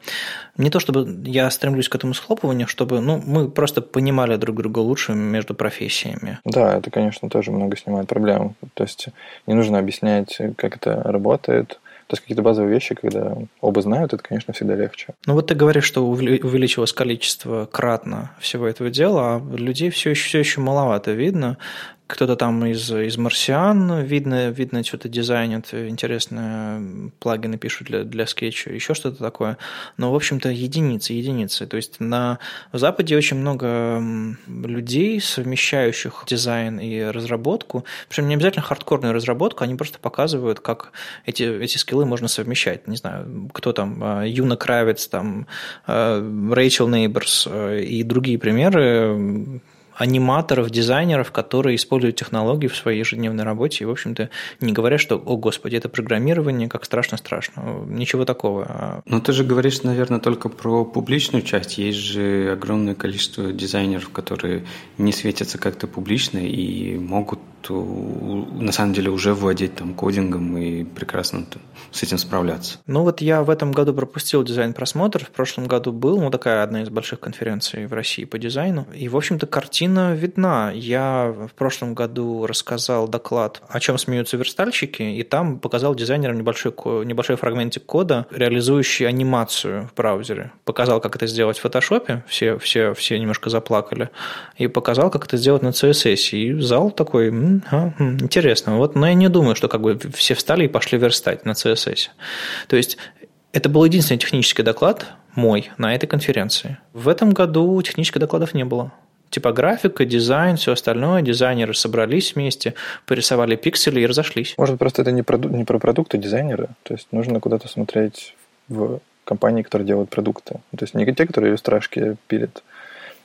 Не то чтобы я стремлюсь к этому схлопыванию, чтобы ну, мы просто понимали друг друга лучше между профессиями. Да, это, конечно, тоже много снимает проблем. То есть не нужно объяснять, как это работает, то есть какие-то базовые вещи, когда оба знают, это, конечно, всегда легче. Ну вот ты говоришь, что увеличилось количество кратно всего этого дела, а людей все еще, все еще маловато видно кто-то там из, из марсиан, видно, видно что-то дизайнят, интересные плагины пишут для, для скетча, еще что-то такое. Но, в общем-то, единицы, единицы. То есть на Западе очень много людей, совмещающих дизайн и разработку. Причем не обязательно хардкорную разработку, они просто показывают, как эти, эти скиллы можно совмещать. Не знаю, кто там, а, Юна Кравец, там, а, Рэйчел Нейберс э, и другие примеры аниматоров, дизайнеров, которые используют технологии в своей ежедневной работе и, в общем-то, не говорят, что, о, господи, это программирование, как страшно-страшно. Ничего такого. Но ты же говоришь, наверное, только про публичную часть. Есть же огромное количество дизайнеров, которые не светятся как-то публично и могут на самом деле уже владеть там кодингом и прекрасно с этим справляться. Ну вот я в этом году пропустил дизайн-просмотр, в прошлом году был, ну такая одна из больших конференций в России по дизайну, и в общем-то картина видна. Я в прошлом году рассказал доклад, о чем смеются верстальщики, и там показал дизайнерам небольшой, небольшой фрагментик кода, реализующий анимацию в браузере. Показал, как это сделать в фотошопе, все, все, все немножко заплакали, и показал, как это сделать на CSS. И зал такой, а, интересно. Вот, но я не думаю, что как бы все встали и пошли верстать на CSS. То есть это был единственный технический доклад мой на этой конференции. В этом году технических докладов не было типографика, дизайн, все остальное. Дизайнеры собрались вместе, порисовали пиксели и разошлись. Может, просто это не про, не про продукты дизайнера? То есть нужно куда-то смотреть в компании, которые делают продукты. То есть не те, которые страшки пилят,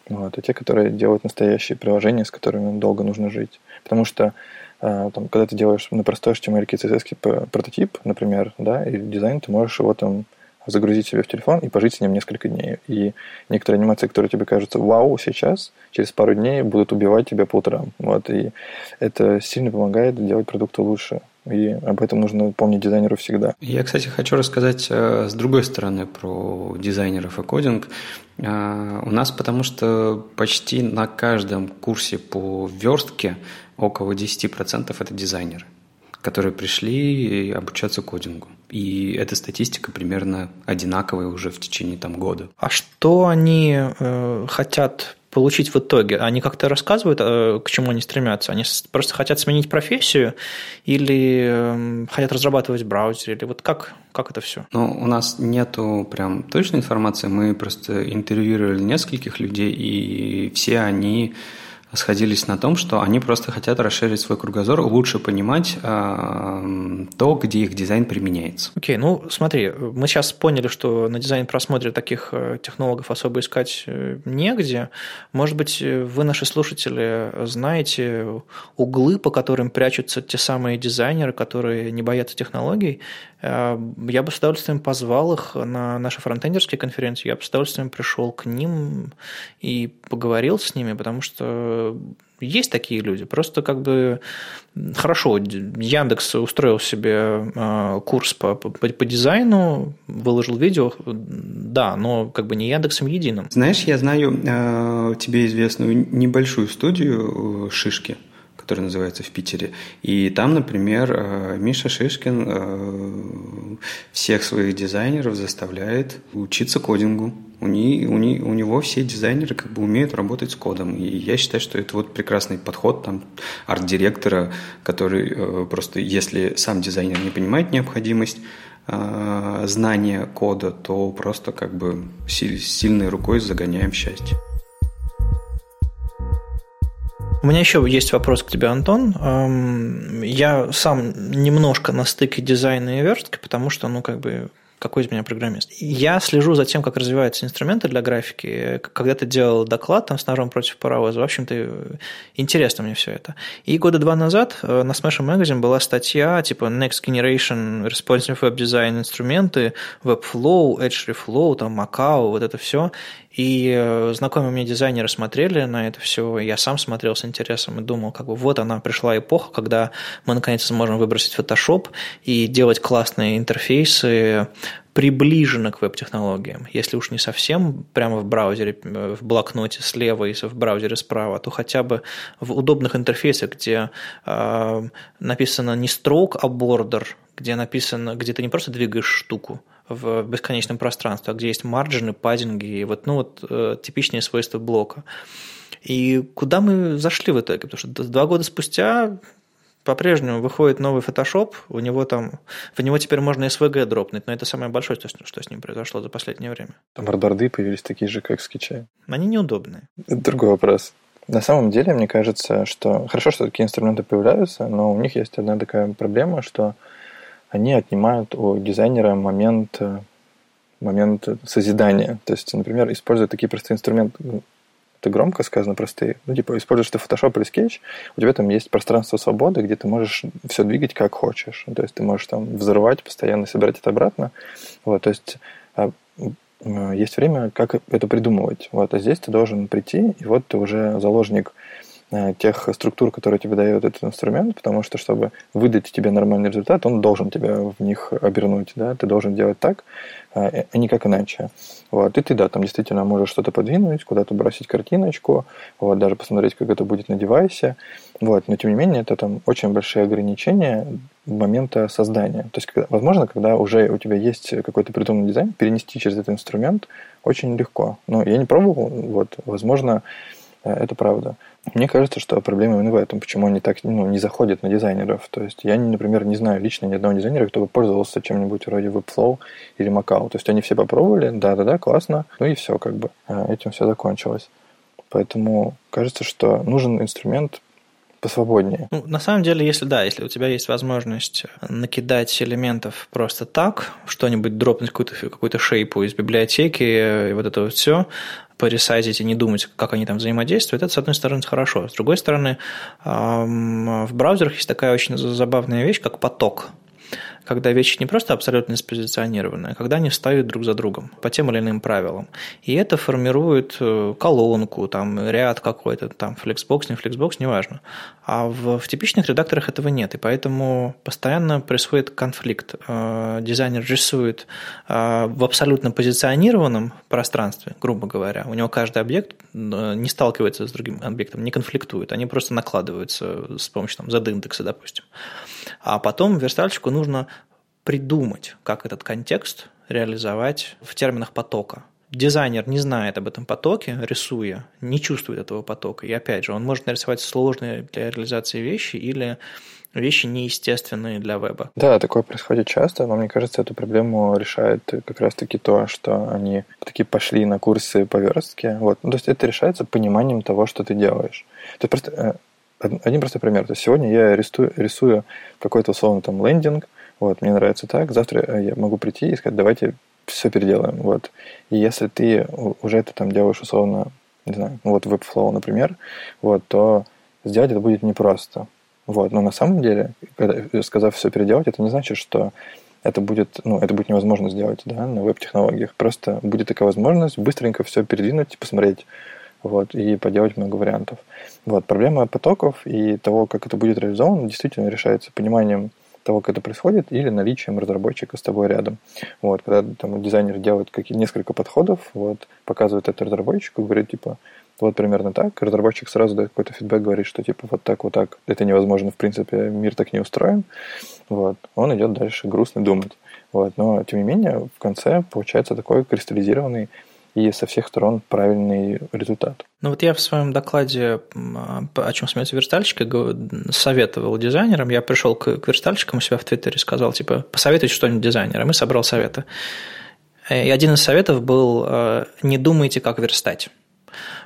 вот, а те, которые делают настоящие приложения, с которыми долго нужно жить. Потому что а, там, когда ты делаешь на простой HTML CSS прототип, например, да, и дизайн, ты можешь его там загрузить себе в телефон и пожить с ним несколько дней. И некоторые анимации, которые тебе кажутся вау сейчас, через пару дней будут убивать тебя по утрам. Вот, и это сильно помогает делать продукты лучше. И об этом нужно помнить дизайнеру всегда. Я, кстати, хочу рассказать э, с другой стороны про дизайнеров и кодинг. Э, у нас потому что почти на каждом курсе по верстке около 10% это дизайнеры которые пришли обучаться кодингу. И эта статистика примерно одинаковая уже в течение там, года. А что они э, хотят получить в итоге? Они как-то рассказывают, э, к чему они стремятся? Они просто хотят сменить профессию или э, хотят разрабатывать браузер? Или вот как, как это все? Ну, у нас нету прям точной информации. Мы просто интервьюировали нескольких людей, и все они сходились на том, что они просто хотят расширить свой кругозор, лучше понимать э, то, где их дизайн применяется. Окей, okay, ну смотри, мы сейчас поняли, что на дизайн просмотре таких э, технологов особо искать э, негде. Может быть, вы, наши слушатели, знаете углы, по которым прячутся те самые дизайнеры, которые не боятся технологий. Э, я бы с удовольствием позвал их на наши фронтендерские конференции, я бы с удовольствием пришел к ним и поговорил с ними, потому что есть такие люди. Просто как бы хорошо, Яндекс устроил себе а, курс по, по, по дизайну, выложил видео, да, но как бы не Яндексом единым. Знаешь, я знаю э, тебе известную небольшую студию э, Шишки, который называется в Питере. И там, например, э, Миша Шишкин э, всех своих дизайнеров заставляет учиться кодингу. У, не, у, не, у него все дизайнеры как бы умеют работать с кодом. И я считаю, что это вот прекрасный подход там арт-директора, который э, просто, если сам дизайнер не понимает необходимость знания кода, то просто как бы сильной рукой загоняем счастье. У меня еще есть вопрос к тебе, Антон. Я сам немножко на стыке дизайна и верстки, потому что, ну, как бы, какой из меня программист. Я слежу за тем, как развиваются инструменты для графики. Когда ты делал доклад там с ножом против паровоза, в общем-то, интересно мне все это. И года два назад э, на Smash Magazine была статья типа Next Generation Responsive Web Design инструменты, Webflow, Edge там Macau, вот это все. И э, знакомые мне дизайнеры смотрели на это все, я сам смотрел с интересом и думал, как бы вот она пришла эпоха, когда мы наконец сможем выбросить Photoshop и делать классные интерфейсы, приближенно к веб-технологиям. Если уж не совсем прямо в браузере, э, в блокноте слева и в браузере справа, то хотя бы в удобных интерфейсах, где э, написано не строк, а бордер, где написано, где ты не просто двигаешь штуку, в бесконечном пространстве, а где есть марджины, паддинги, и вот, ну, вот э, типичные свойства блока. И куда мы зашли в итоге? Потому что два года спустя по-прежнему выходит новый Photoshop, у него там, в него теперь можно SVG дропнуть, но это самое большое, что, что с ним произошло за последнее время. Там бордарды появились такие же, как скетчи. Они неудобные. Это другой вопрос. На самом деле, мне кажется, что хорошо, что такие инструменты появляются, но у них есть одна такая проблема, что они отнимают у дизайнера момент, э, момент созидания. То есть, например, используя такие простые инструменты, это громко сказано, простые. Ну, типа, используешь ты Photoshop или Sketch, у тебя там есть пространство свободы, где ты можешь все двигать как хочешь. То есть ты можешь там взрывать, постоянно собирать это обратно. Вот, то есть а, есть время, как это придумывать. Вот, а здесь ты должен прийти, и вот ты уже заложник тех структур, которые тебе дает этот инструмент, потому что, чтобы выдать тебе нормальный результат, он должен тебя в них обернуть, да, ты должен делать так, а никак иначе. Вот. И ты, да, там действительно можешь что-то подвинуть, куда-то бросить картиночку, вот, даже посмотреть, как это будет на девайсе, вот. но тем не менее это там очень большие ограничения момента создания. То есть, возможно, когда уже у тебя есть какой-то придуманный дизайн, перенести через этот инструмент очень легко. Но я не пробовал, вот, возможно, э, это правда. Мне кажется, что проблема именно в этом, почему они так ну, не заходят на дизайнеров. То есть я, например, не знаю лично ни одного дизайнера, кто бы пользовался чем-нибудь вроде Webflow или Macau. То есть они все попробовали, да-да-да, классно, ну и все, как бы а, этим все закончилось. Поэтому кажется, что нужен инструмент посвободнее. Ну, на самом деле, если да, если у тебя есть возможность накидать элементов просто так, что-нибудь дропнуть какую-то какую шейпу из библиотеки, и вот это вот все, поресайзить и не думать, как они там взаимодействуют, это, с одной стороны, хорошо. С другой стороны, в браузерах есть такая очень забавная вещь, как поток когда вещи не просто абсолютно спозиционированы, а когда они встают друг за другом по тем или иным правилам. И это формирует э, колонку, там, ряд какой-то, там, Flexbox, не Flexbox, неважно. А в, в типичных редакторах этого нет, и поэтому постоянно происходит конфликт. Э, дизайнер рисует э, в абсолютно позиционированном пространстве, грубо говоря. У него каждый объект не сталкивается с другим объектом, не конфликтует. Они просто накладываются с помощью там, Z-индекса, допустим. А потом верстальщику нужно придумать, как этот контекст реализовать в терминах потока. Дизайнер не знает об этом потоке, рисуя, не чувствует этого потока. И опять же, он может нарисовать сложные для реализации вещи или вещи неестественные для веба. Да, такое происходит часто, но мне кажется, эту проблему решает как раз-таки то, что они такие пошли на курсы по верстке. Вот. Ну, то есть это решается пониманием того, что ты делаешь. То есть просто э, один простой пример. То есть сегодня я рисую, рисую какой-то условно там лендинг, вот, мне нравится так, завтра э, я могу прийти и сказать, давайте все переделаем, вот. И если ты уже это там делаешь условно, не знаю, ну вот Webflow, например, вот, то сделать это будет непросто. Вот, но на самом деле, когда, сказав все переделать, это не значит, что это будет, ну, это будет невозможно сделать, да, на веб-технологиях. Просто будет такая возможность быстренько все передвинуть, посмотреть, вот, и поделать много вариантов. Вот, проблема потоков и того, как это будет реализовано, действительно решается пониманием того, как это происходит, или наличием разработчика с тобой рядом. Вот, когда там дизайнер делает какие несколько подходов, вот, показывает это разработчику, говорит, типа, Вот примерно так. Разработчик сразу дает какой-то фидбэк, говорит, что типа вот так, вот так. Это невозможно, в принципе, мир так не устроен. Вот. Он идет дальше грустно думать. Вот. Но, тем не менее, в конце получается такой кристаллизированный и со всех сторон правильный результат. Ну вот я в своем докладе, о чем смеются верстальщики, советовал дизайнерам. Я пришел к, верстальщикам у себя в Твиттере сказал, типа, посоветуйте что-нибудь дизайнерам, и собрал советы. И один из советов был э, «не думайте, как верстать».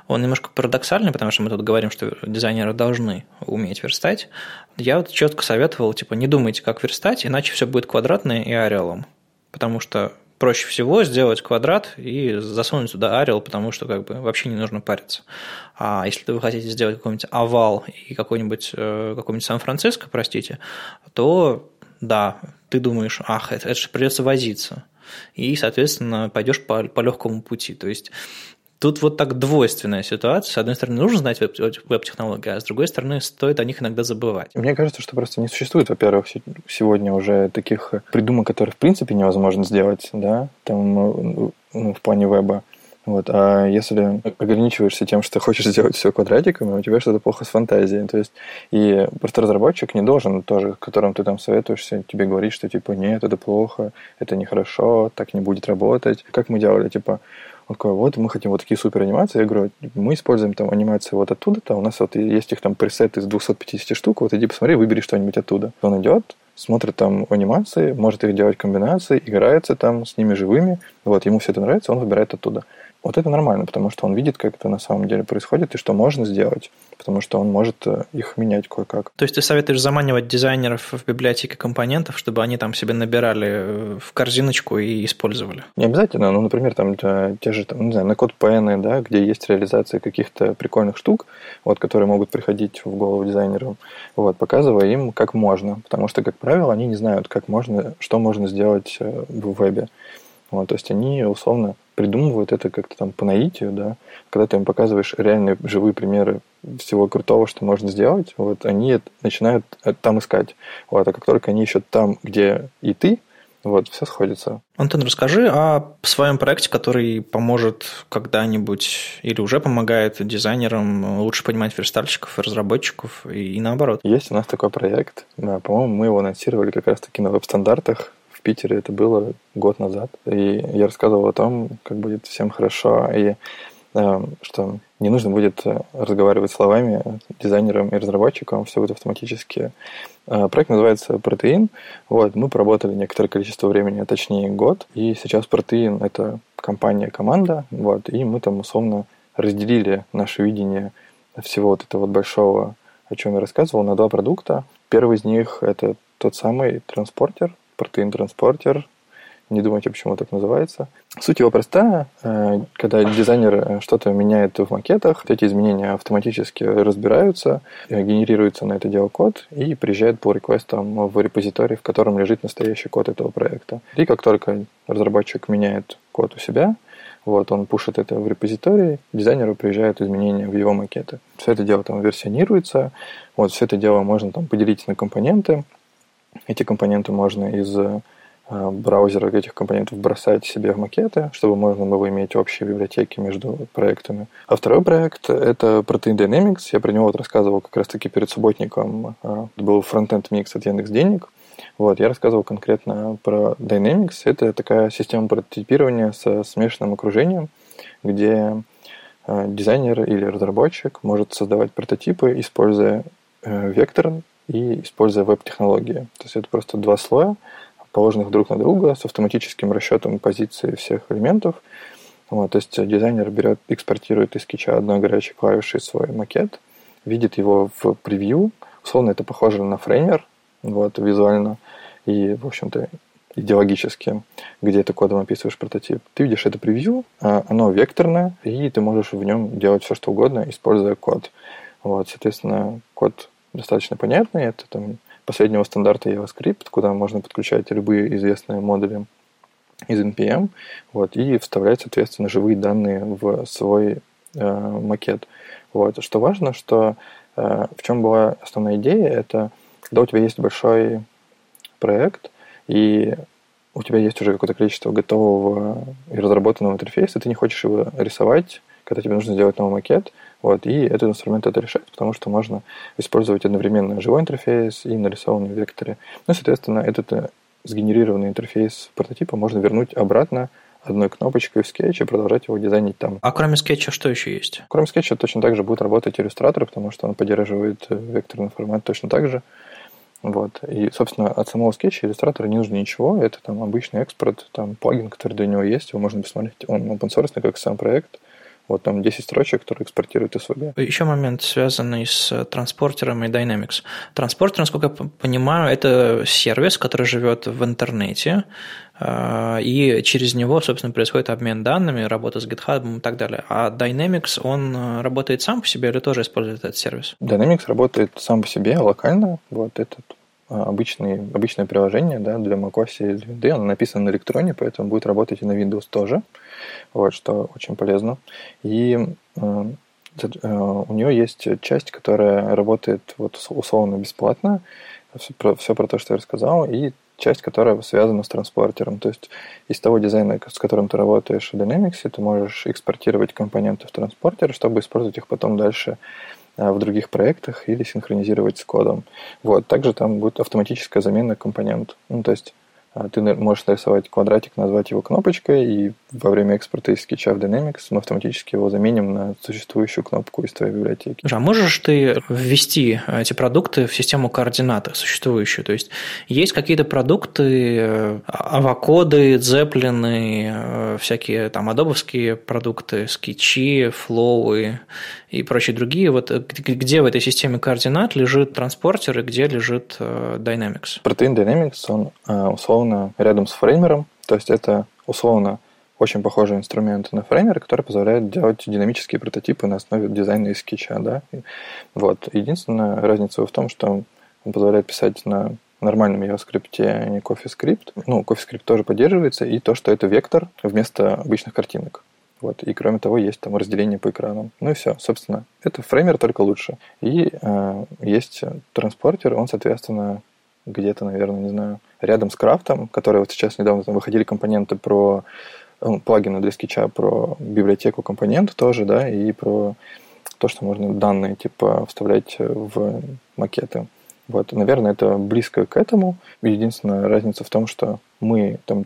Он немножко парадоксальный, потому что мы тут говорим, что дизайнеры должны уметь верстать. Я вот четко советовал, типа, не думайте, как верстать, иначе все будет квадратное и орелом. Потому что проще всего сделать квадрат и засунуть туда арел, потому что как бы вообще не нужно париться. А если вы хотите сделать какой-нибудь овал и какой-нибудь э, какой-нибудь Сан-Франциско, простите, то да, ты думаешь, ах, это, это же придется возиться. И, соответственно, пойдешь по, по легкому пути. То есть Тут вот так двойственная ситуация. С одной стороны, нужно знать веб-технологии, а с другой стороны, стоит о них иногда забывать. Мне кажется, что просто не существует, во-первых, сегодня уже таких придумок, которые в принципе невозможно сделать, да, там, ну, ну в плане веба. Вот. А если ограничиваешься тем, что хочешь сделать все квадратиками, у тебя что-то плохо с фантазией. То есть, и просто разработчик не должен тоже, которым ты там советуешься, тебе говорить, что типа нет, это плохо, это нехорошо, так не будет работать. Как мы делали, типа, он такой, вот мы хотим вот такие супер анимации. Я говорю, мы используем там анимации вот оттуда-то, у нас вот есть их там пресеты из 250 штук, вот иди посмотри, выбери что-нибудь оттуда. Он идет, смотрит там анимации, может их делать комбинации, играется там с ними живыми, вот, ему все это нравится, он выбирает оттуда. Вот это нормально, потому что он видит, как это на самом деле происходит и что можно сделать, потому что он может э, их менять кое-как. То есть ты советуешь заманивать дизайнеров в библиотеки компонентов, чтобы они там себе набирали э, в корзиночку и использовали? Не обязательно, ну, например, там те же, там, не знаю, на код PN, да, где есть реализация каких-то прикольных штук, вот, которые могут приходить в голову дизайнерам, вот, показывая им, как можно, потому что, как правило, они не знают, как можно, что можно сделать э, в вебе. Вот, то есть они условно придумывают это как-то там по наитию, да. Когда ты им показываешь реальные живые примеры всего крутого, что можно сделать, вот они начинают там искать. Вот, а как только они ищут там, где и ты, вот, все сходится. Антон, расскажи о своем проекте, который поможет когда-нибудь или уже помогает дизайнерам лучше понимать верстальщиков и разработчиков, и, и наоборот. Есть у нас такой проект. Да, по-моему, мы его анонсировали как раз-таки на веб-стандартах Питере это было год назад. И я рассказывал о том, как будет всем хорошо, и э, что не нужно будет э, разговаривать словами дизайнерам и разработчикам, все будет автоматически. Э, проект называется «Протеин». Вот, мы поработали некоторое количество времени, а точнее год, и сейчас «Протеин» — это компания, команда, вот, и мы там условно разделили наше видение всего вот этого вот большого, о чем я рассказывал, на два продукта. Первый из них — это тот самый транспортер, протеин-транспортер. Не думайте, почему так называется. Суть его простая. Э, когда дизайнер э, что-то меняет в макетах, эти изменения автоматически разбираются, э, генерируется на это дело код и приезжает по реквестам в репозиторий, в котором лежит настоящий код этого проекта. И как только разработчик меняет код у себя, вот, он пушит это в репозитории, дизайнеру приезжают изменения в его макеты. Все это дело там версионируется, вот, все это дело можно там поделить на компоненты, эти компоненты можно из э, браузера этих компонентов бросать себе в макеты, чтобы можно было иметь общие библиотеки между проектами. А второй проект — это Protein Dynamics. Я про него вот рассказывал как раз-таки перед субботником. Это был фронтенд микс от Яндекс Денег. Вот, я рассказывал конкретно про Dynamics. Это такая система прототипирования со смешанным окружением, где э, дизайнер или разработчик может создавать прототипы, используя э, вектор и используя веб-технологии. То есть это просто два слоя, положенных друг на друга с автоматическим расчетом позиции всех элементов. Вот, то есть дизайнер берет, экспортирует из скетча одной горячей клавишей свой макет, видит его в превью. Условно это похоже на фреймер вот, визуально и, в общем-то, идеологически, где ты кодом описываешь прототип. Ты видишь это превью, а оно векторное, и ты можешь в нем делать все, что угодно, используя код. Вот, соответственно, код достаточно понятный. Это там последнего стандарта JavaScript, куда можно подключать любые известные модули из NPM, вот, и вставлять, соответственно, живые данные в свой э, макет. Вот. Что важно, что э, в чем была основная идея, это когда у тебя есть большой проект, и у тебя есть уже какое-то количество готового и разработанного интерфейса, ты не хочешь его рисовать, когда тебе нужно сделать новый макет, Вот, и этот инструмент это решает, потому что можно использовать одновременно живой интерфейс и нарисованный в векторе. Ну, соответственно, этот э, сгенерированный интерфейс прототипа можно вернуть обратно одной кнопочкой в скетч и продолжать его дизайнить там. А кроме скетча что еще есть? Кроме скетча точно так же будет работать иллюстратор, потому что он поддерживает э, векторный формат точно так же. Вот. И, собственно, от самого скетча иллюстратора не нужно ничего. Это там обычный экспорт, там плагин, который для него есть, его можно посмотреть. Он open source, как сам проект. Вот там 10 строчек, которые экспортируют SVG. Еще момент, связанный с э, транспортером и Dynamics. Транспортер, насколько я понимаю, это сервис, который живет в интернете, э, и через него, собственно, происходит обмен данными, работа с GitHub и так далее. А Dynamics, он э, работает сам по себе или тоже использует этот сервис? Dynamics работает сам по себе, локально. Вот этот обычный, обычное приложение да, для macOS и для Windows. Оно написано на электроне, поэтому будет работать и на Windows тоже вот, что очень полезно. И э, э, у нее есть часть, которая работает вот условно бесплатно, все про, все про то, что я рассказал, и часть, которая связана с транспортером. То есть из того дизайна, с которым ты работаешь в Dynamics, ты можешь экспортировать компоненты в транспортер, чтобы использовать их потом дальше в других проектах или синхронизировать с кодом. Вот. Также там будет автоматическая замена компонентов. Ну, то есть а ты можешь нарисовать квадратик, назвать его кнопочкой, и во время экспорта из скетча в Dynamics мы автоматически его заменим на существующую кнопку из твоей библиотеки. А можешь ты ввести эти продукты в систему координат существующую? То есть есть какие-то продукты, э, авокоды, дзеплины, э, всякие там адобовские продукты, скетчи, флоуы и прочие другие. Вот э, где в этой системе координат лежит транспортер и где лежит Dynamics? Протеин Dynamics, он условно рядом с фреймером. То есть это условно очень похожий инструмент на фреймер, который позволяет делать динамические прототипы на основе дизайна из скетча. Да? Вот. Единственная разница в том, что он позволяет писать на нормальном JavaScript, а не CoffeeScript. Ну, CoffeeScript тоже поддерживается, и то, что это вектор вместо обычных картинок. Вот. И кроме того, есть там разделение по экранам. Ну и все. Собственно, это фреймер только лучше. И э, есть транспортер, он, соответственно, где-то, наверное, не знаю, рядом с крафтом, который вот сейчас недавно там выходили компоненты про ну, плагины для скетча, про библиотеку компонент тоже, да, и про то, что можно данные типа вставлять в макеты. Вот, наверное, это близко к этому. Единственная разница в том, что мы там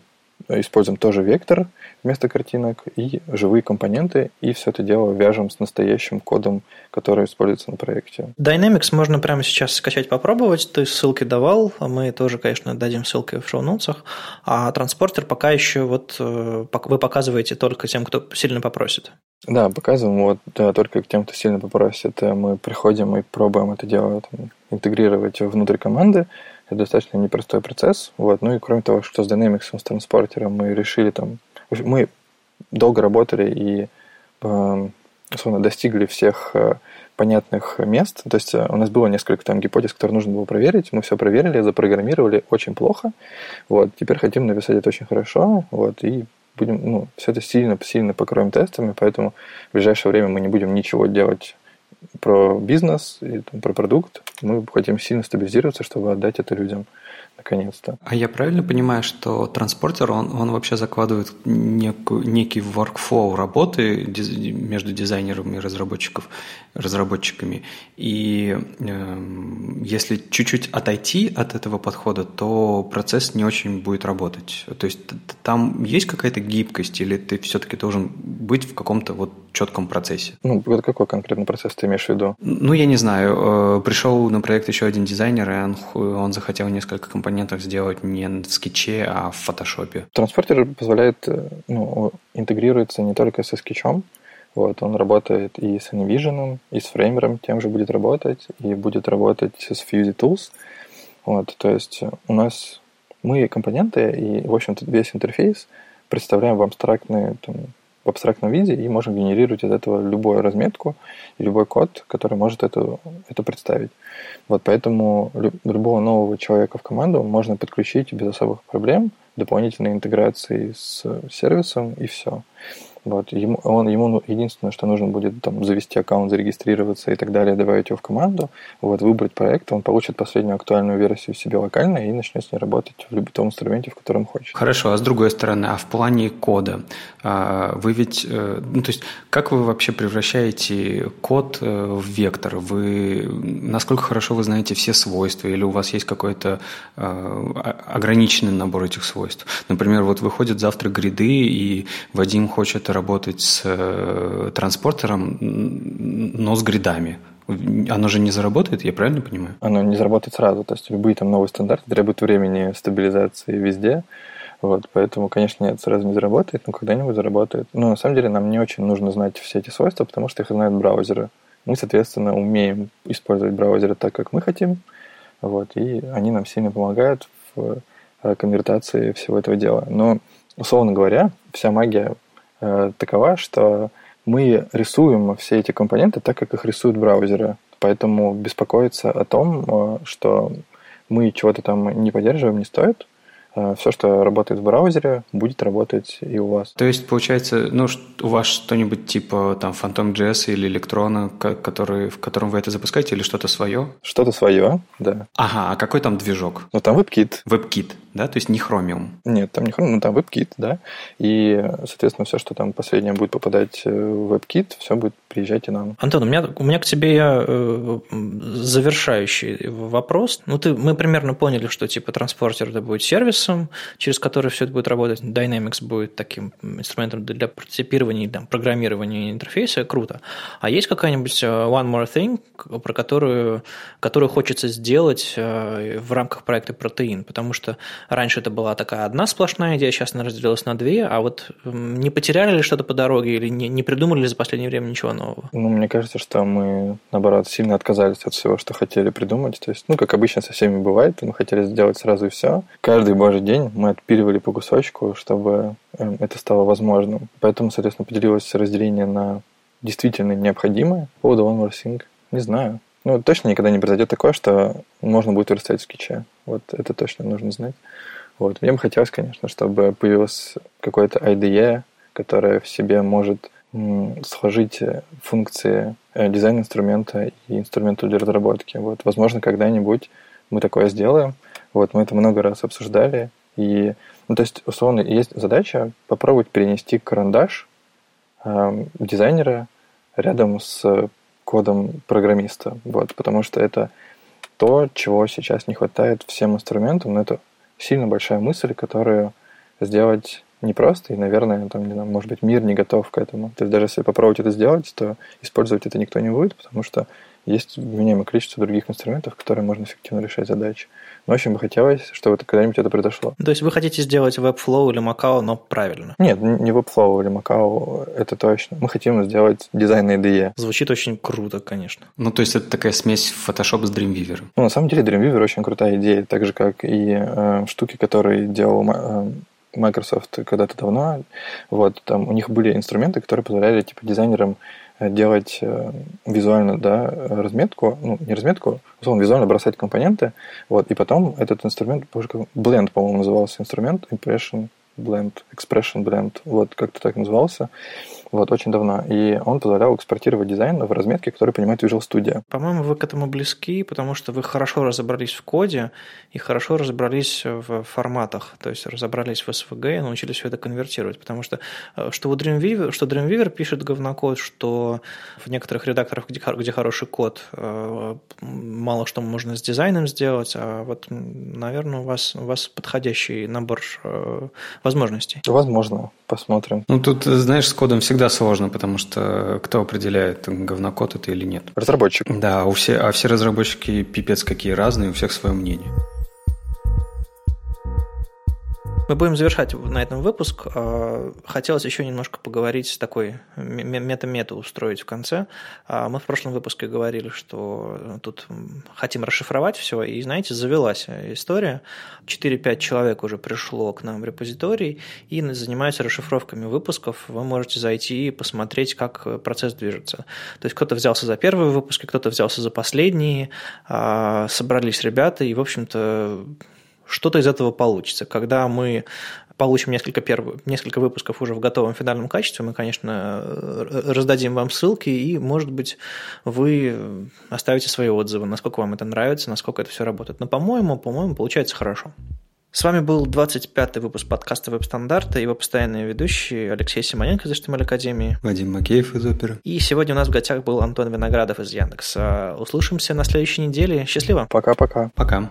используем тоже вектор вместо картинок и живые компоненты, и все это дело вяжем с настоящим кодом, который используется на проекте. Dynamics можно прямо сейчас скачать, попробовать. Ты ссылки давал, мы тоже, конечно, дадим ссылки в шоу-ноутсах. А транспортер пока еще вот э, вы показываете только тем, кто сильно попросит. Да, показываем вот да, только тем, кто сильно попросит. Мы приходим и пробуем это дело там, интегрировать внутрь команды, это достаточно непростой процесс. Вот. Ну и кроме того, что с Dynamics, с транспортером мы решили там... Мы долго работали и э, условно, достигли всех э, понятных мест. То есть э, у нас было несколько там гипотез, которые нужно было проверить. Мы все проверили, запрограммировали очень плохо. Вот. Теперь хотим написать это очень хорошо. Вот. И будем, ну, все это сильно, сильно покроем тестами, поэтому в ближайшее время мы не будем ничего делать про бизнес и там, про продукт. Мы хотим сильно стабилизироваться, чтобы отдать это людям наконец-то. А я правильно понимаю, что транспортер, он, он вообще закладывает некую, некий workflow работы между дизайнером и разработчиков, разработчиками. И э, если чуть-чуть отойти от этого подхода, то процесс не очень будет работать. То есть там есть какая-то гибкость, или ты все-таки должен быть в каком-то вот четком процессе? Ну, вот какой конкретный процесс ты имеешь в виду? Ну, я не знаю. Э, пришел на проект еще один дизайнер, и он, он захотел несколько компонентов сделать не в скетче, а в фотошопе. Транспортер позволяет, э, ну, интегрируется не только со скетчом, вот, он работает и с InVision, и с фреймером тем же будет работать, и будет работать с Fusey Tools. Вот, то есть у нас мы компоненты, и, в общем-то, весь интерфейс представляем в абстрактные там, в абстрактном виде и можем генерировать из этого любую разметку и любой код, который может это, это представить. Вот поэтому любого нового человека в команду можно подключить без особых проблем, дополнительной интеграцией с сервисом, и все. Вот, ему, он, ему ну, единственное, что нужно будет там, завести аккаунт, зарегистрироваться и так далее, добавить его в команду, вот, выбрать проект, он получит последнюю актуальную версию себе локально и начнет с ней работать в любом инструменте, в котором хочет. Хорошо, а с другой стороны, а в плане кода, а, вы ведь, э, ну, то есть, как вы вообще превращаете код э, в вектор? Вы, насколько хорошо вы знаете все свойства, или у вас есть какой-то ограниченный набор этих свойств? Например, вот выходят завтра гриды, и Вадим хочет работать с э, транспортером, но с гридами. Оно же не заработает, я правильно понимаю? Оно не заработает сразу. То есть любые там новые стандарты требуют времени стабилизации везде. Вот, поэтому, конечно, нет, сразу не заработает, но когда-нибудь заработает. Но на самом деле нам не очень нужно знать все эти свойства, потому что их знают браузеры. Мы, соответственно, умеем использовать браузеры так, как мы хотим, вот, и они нам сильно помогают в конвертации всего этого дела. Но, условно говоря, вся магия э, такова, что мы рисуем все эти компоненты так, как их рисуют браузеры. Поэтому беспокоиться о том, э, что мы чего-то там не поддерживаем, не стоит. Э, все, что работает в браузере, будет работать и у вас. То есть, получается, ну, у вас что-нибудь типа там Phantom.js или Electron, который, в котором вы это запускаете, или что-то свое? Что-то свое, да. Ага, а какой там движок? Ну, там WebKit. WebKit да, то есть не Chromium. Нет, там не Chromium, ну там WebKit, да, и, соответственно, все, что там последнее будет попадать э, в WebKit, все будет приезжать и нам. Антон, у меня, у меня к тебе я, э, завершающий вопрос. Ну, ты, мы примерно поняли, что типа транспортер это будет сервисом, через который все это будет работать. Dynamics будет таким инструментом для прототипирования, там, программирования интерфейса. Круто. А есть какая-нибудь э, one more thing, про которую, которую хочется сделать в рамках проекта Протеин? Потому что Раньше это была такая одна сплошная идея, сейчас она разделилась на две, а вот не потеряли ли что-то по дороге или не, не придумали ли за последнее время ничего нового? Ну, мне кажется, что мы, наоборот, сильно отказались от всего, что хотели придумать. То есть, ну, как обычно со всеми бывает, мы хотели сделать сразу все. Каждый божий день мы отпиливали по кусочку, чтобы эм, это стало возможным. Поэтому, соответственно, поделилось разделение на действительно необходимое. По поводу One More Thing, не знаю. Ну, точно никогда не произойдет такое, что можно будет верстать в скетче. Вот это точно нужно знать. Вот. Мне бы хотелось, конечно, чтобы появилась какое-то IDE, которое в себе может сложить функции э, дизайн-инструмента и инструмента для разработки. Вот, возможно, когда-нибудь мы такое сделаем. Вот, мы это много раз обсуждали. И, ну, то есть, условно, есть задача попробовать перенести карандаш э, дизайнера рядом с кодом программиста, вот, потому что это то, чего сейчас не хватает всем инструментам, но это сильно большая мысль, которую сделать непросто, и, наверное, там, не знаю, может быть, мир не готов к этому. То есть даже если попробовать это сделать, то использовать это никто не будет, потому что есть вменяемое количество других инструментов, которые можно эффективно решать задачи. Но очень бы хотелось, чтобы это когда-нибудь это произошло. То есть вы хотите сделать Webflow или Macao, но правильно? Нет, не Webflow или Macao, это точно. Мы хотим сделать дизайн IDE. Звучит очень круто, конечно. Ну, то есть это такая смесь Photoshop с Dreamweaver. Ну, на самом деле Dreamweaver очень крутая идея, так же, как и э, штуки, которые делал э, Microsoft когда-то давно. Вот, там у них были инструменты, которые позволяли типа дизайнерам делать э, визуально да, разметку, ну, не разметку, условно, визуально бросать компоненты, вот, и потом этот инструмент, Blend, по-моему, назывался инструмент, Impression Blend, Expression Blend, вот, как-то так назывался, вот, очень давно. И он позволял экспортировать дизайн в разметке, которые понимает Visual Studio. По-моему, вы к этому близки, потому что вы хорошо разобрались в коде и хорошо разобрались в форматах, то есть разобрались в SVG и научились все это конвертировать, потому что э, что у Dreamweaver, что Dreamweaver пишет говнокод, что в некоторых редакторах, где, где хороший код, э, мало что можно с дизайном сделать, а вот, наверное, у вас, у вас подходящий набор э, возможностей. Возможно, посмотрим. Ну, тут, знаешь, с кодом всегда всегда сложно, потому что кто определяет, говнокод это или нет? Разработчик. Да, у все, а все разработчики пипец какие разные, у всех свое мнение. Мы будем завершать на этом выпуск. А, хотелось еще немножко поговорить, такой мета-мета устроить в конце. А, мы в прошлом выпуске говорили, что тут хотим расшифровать все, и, знаете, завелась история. 4-5 человек уже пришло к нам в репозиторий и занимаются расшифровками выпусков. Вы можете зайти и посмотреть, как процесс движется. То есть кто-то взялся за первые выпуски, кто-то взялся за последние, а, собрались ребята, и, в общем-то, что-то из этого получится. Когда мы получим несколько, перв... несколько выпусков уже в готовом финальном качестве, мы, конечно, раздадим вам ссылки, и, может быть, вы оставите свои отзывы, насколько вам это нравится, насколько это все работает. Но, по-моему, по-моему, получается хорошо. С вами был 25-й выпуск подкаста «Веб-стандарты» его постоянные ведущие Алексей Симоненко из HTML Академии. Вадим Макеев из Оперы. И сегодня у нас в гостях был Антон Виноградов из Яндекса. Услышимся на следующей неделе. Счастливо. Пока-пока. Пока.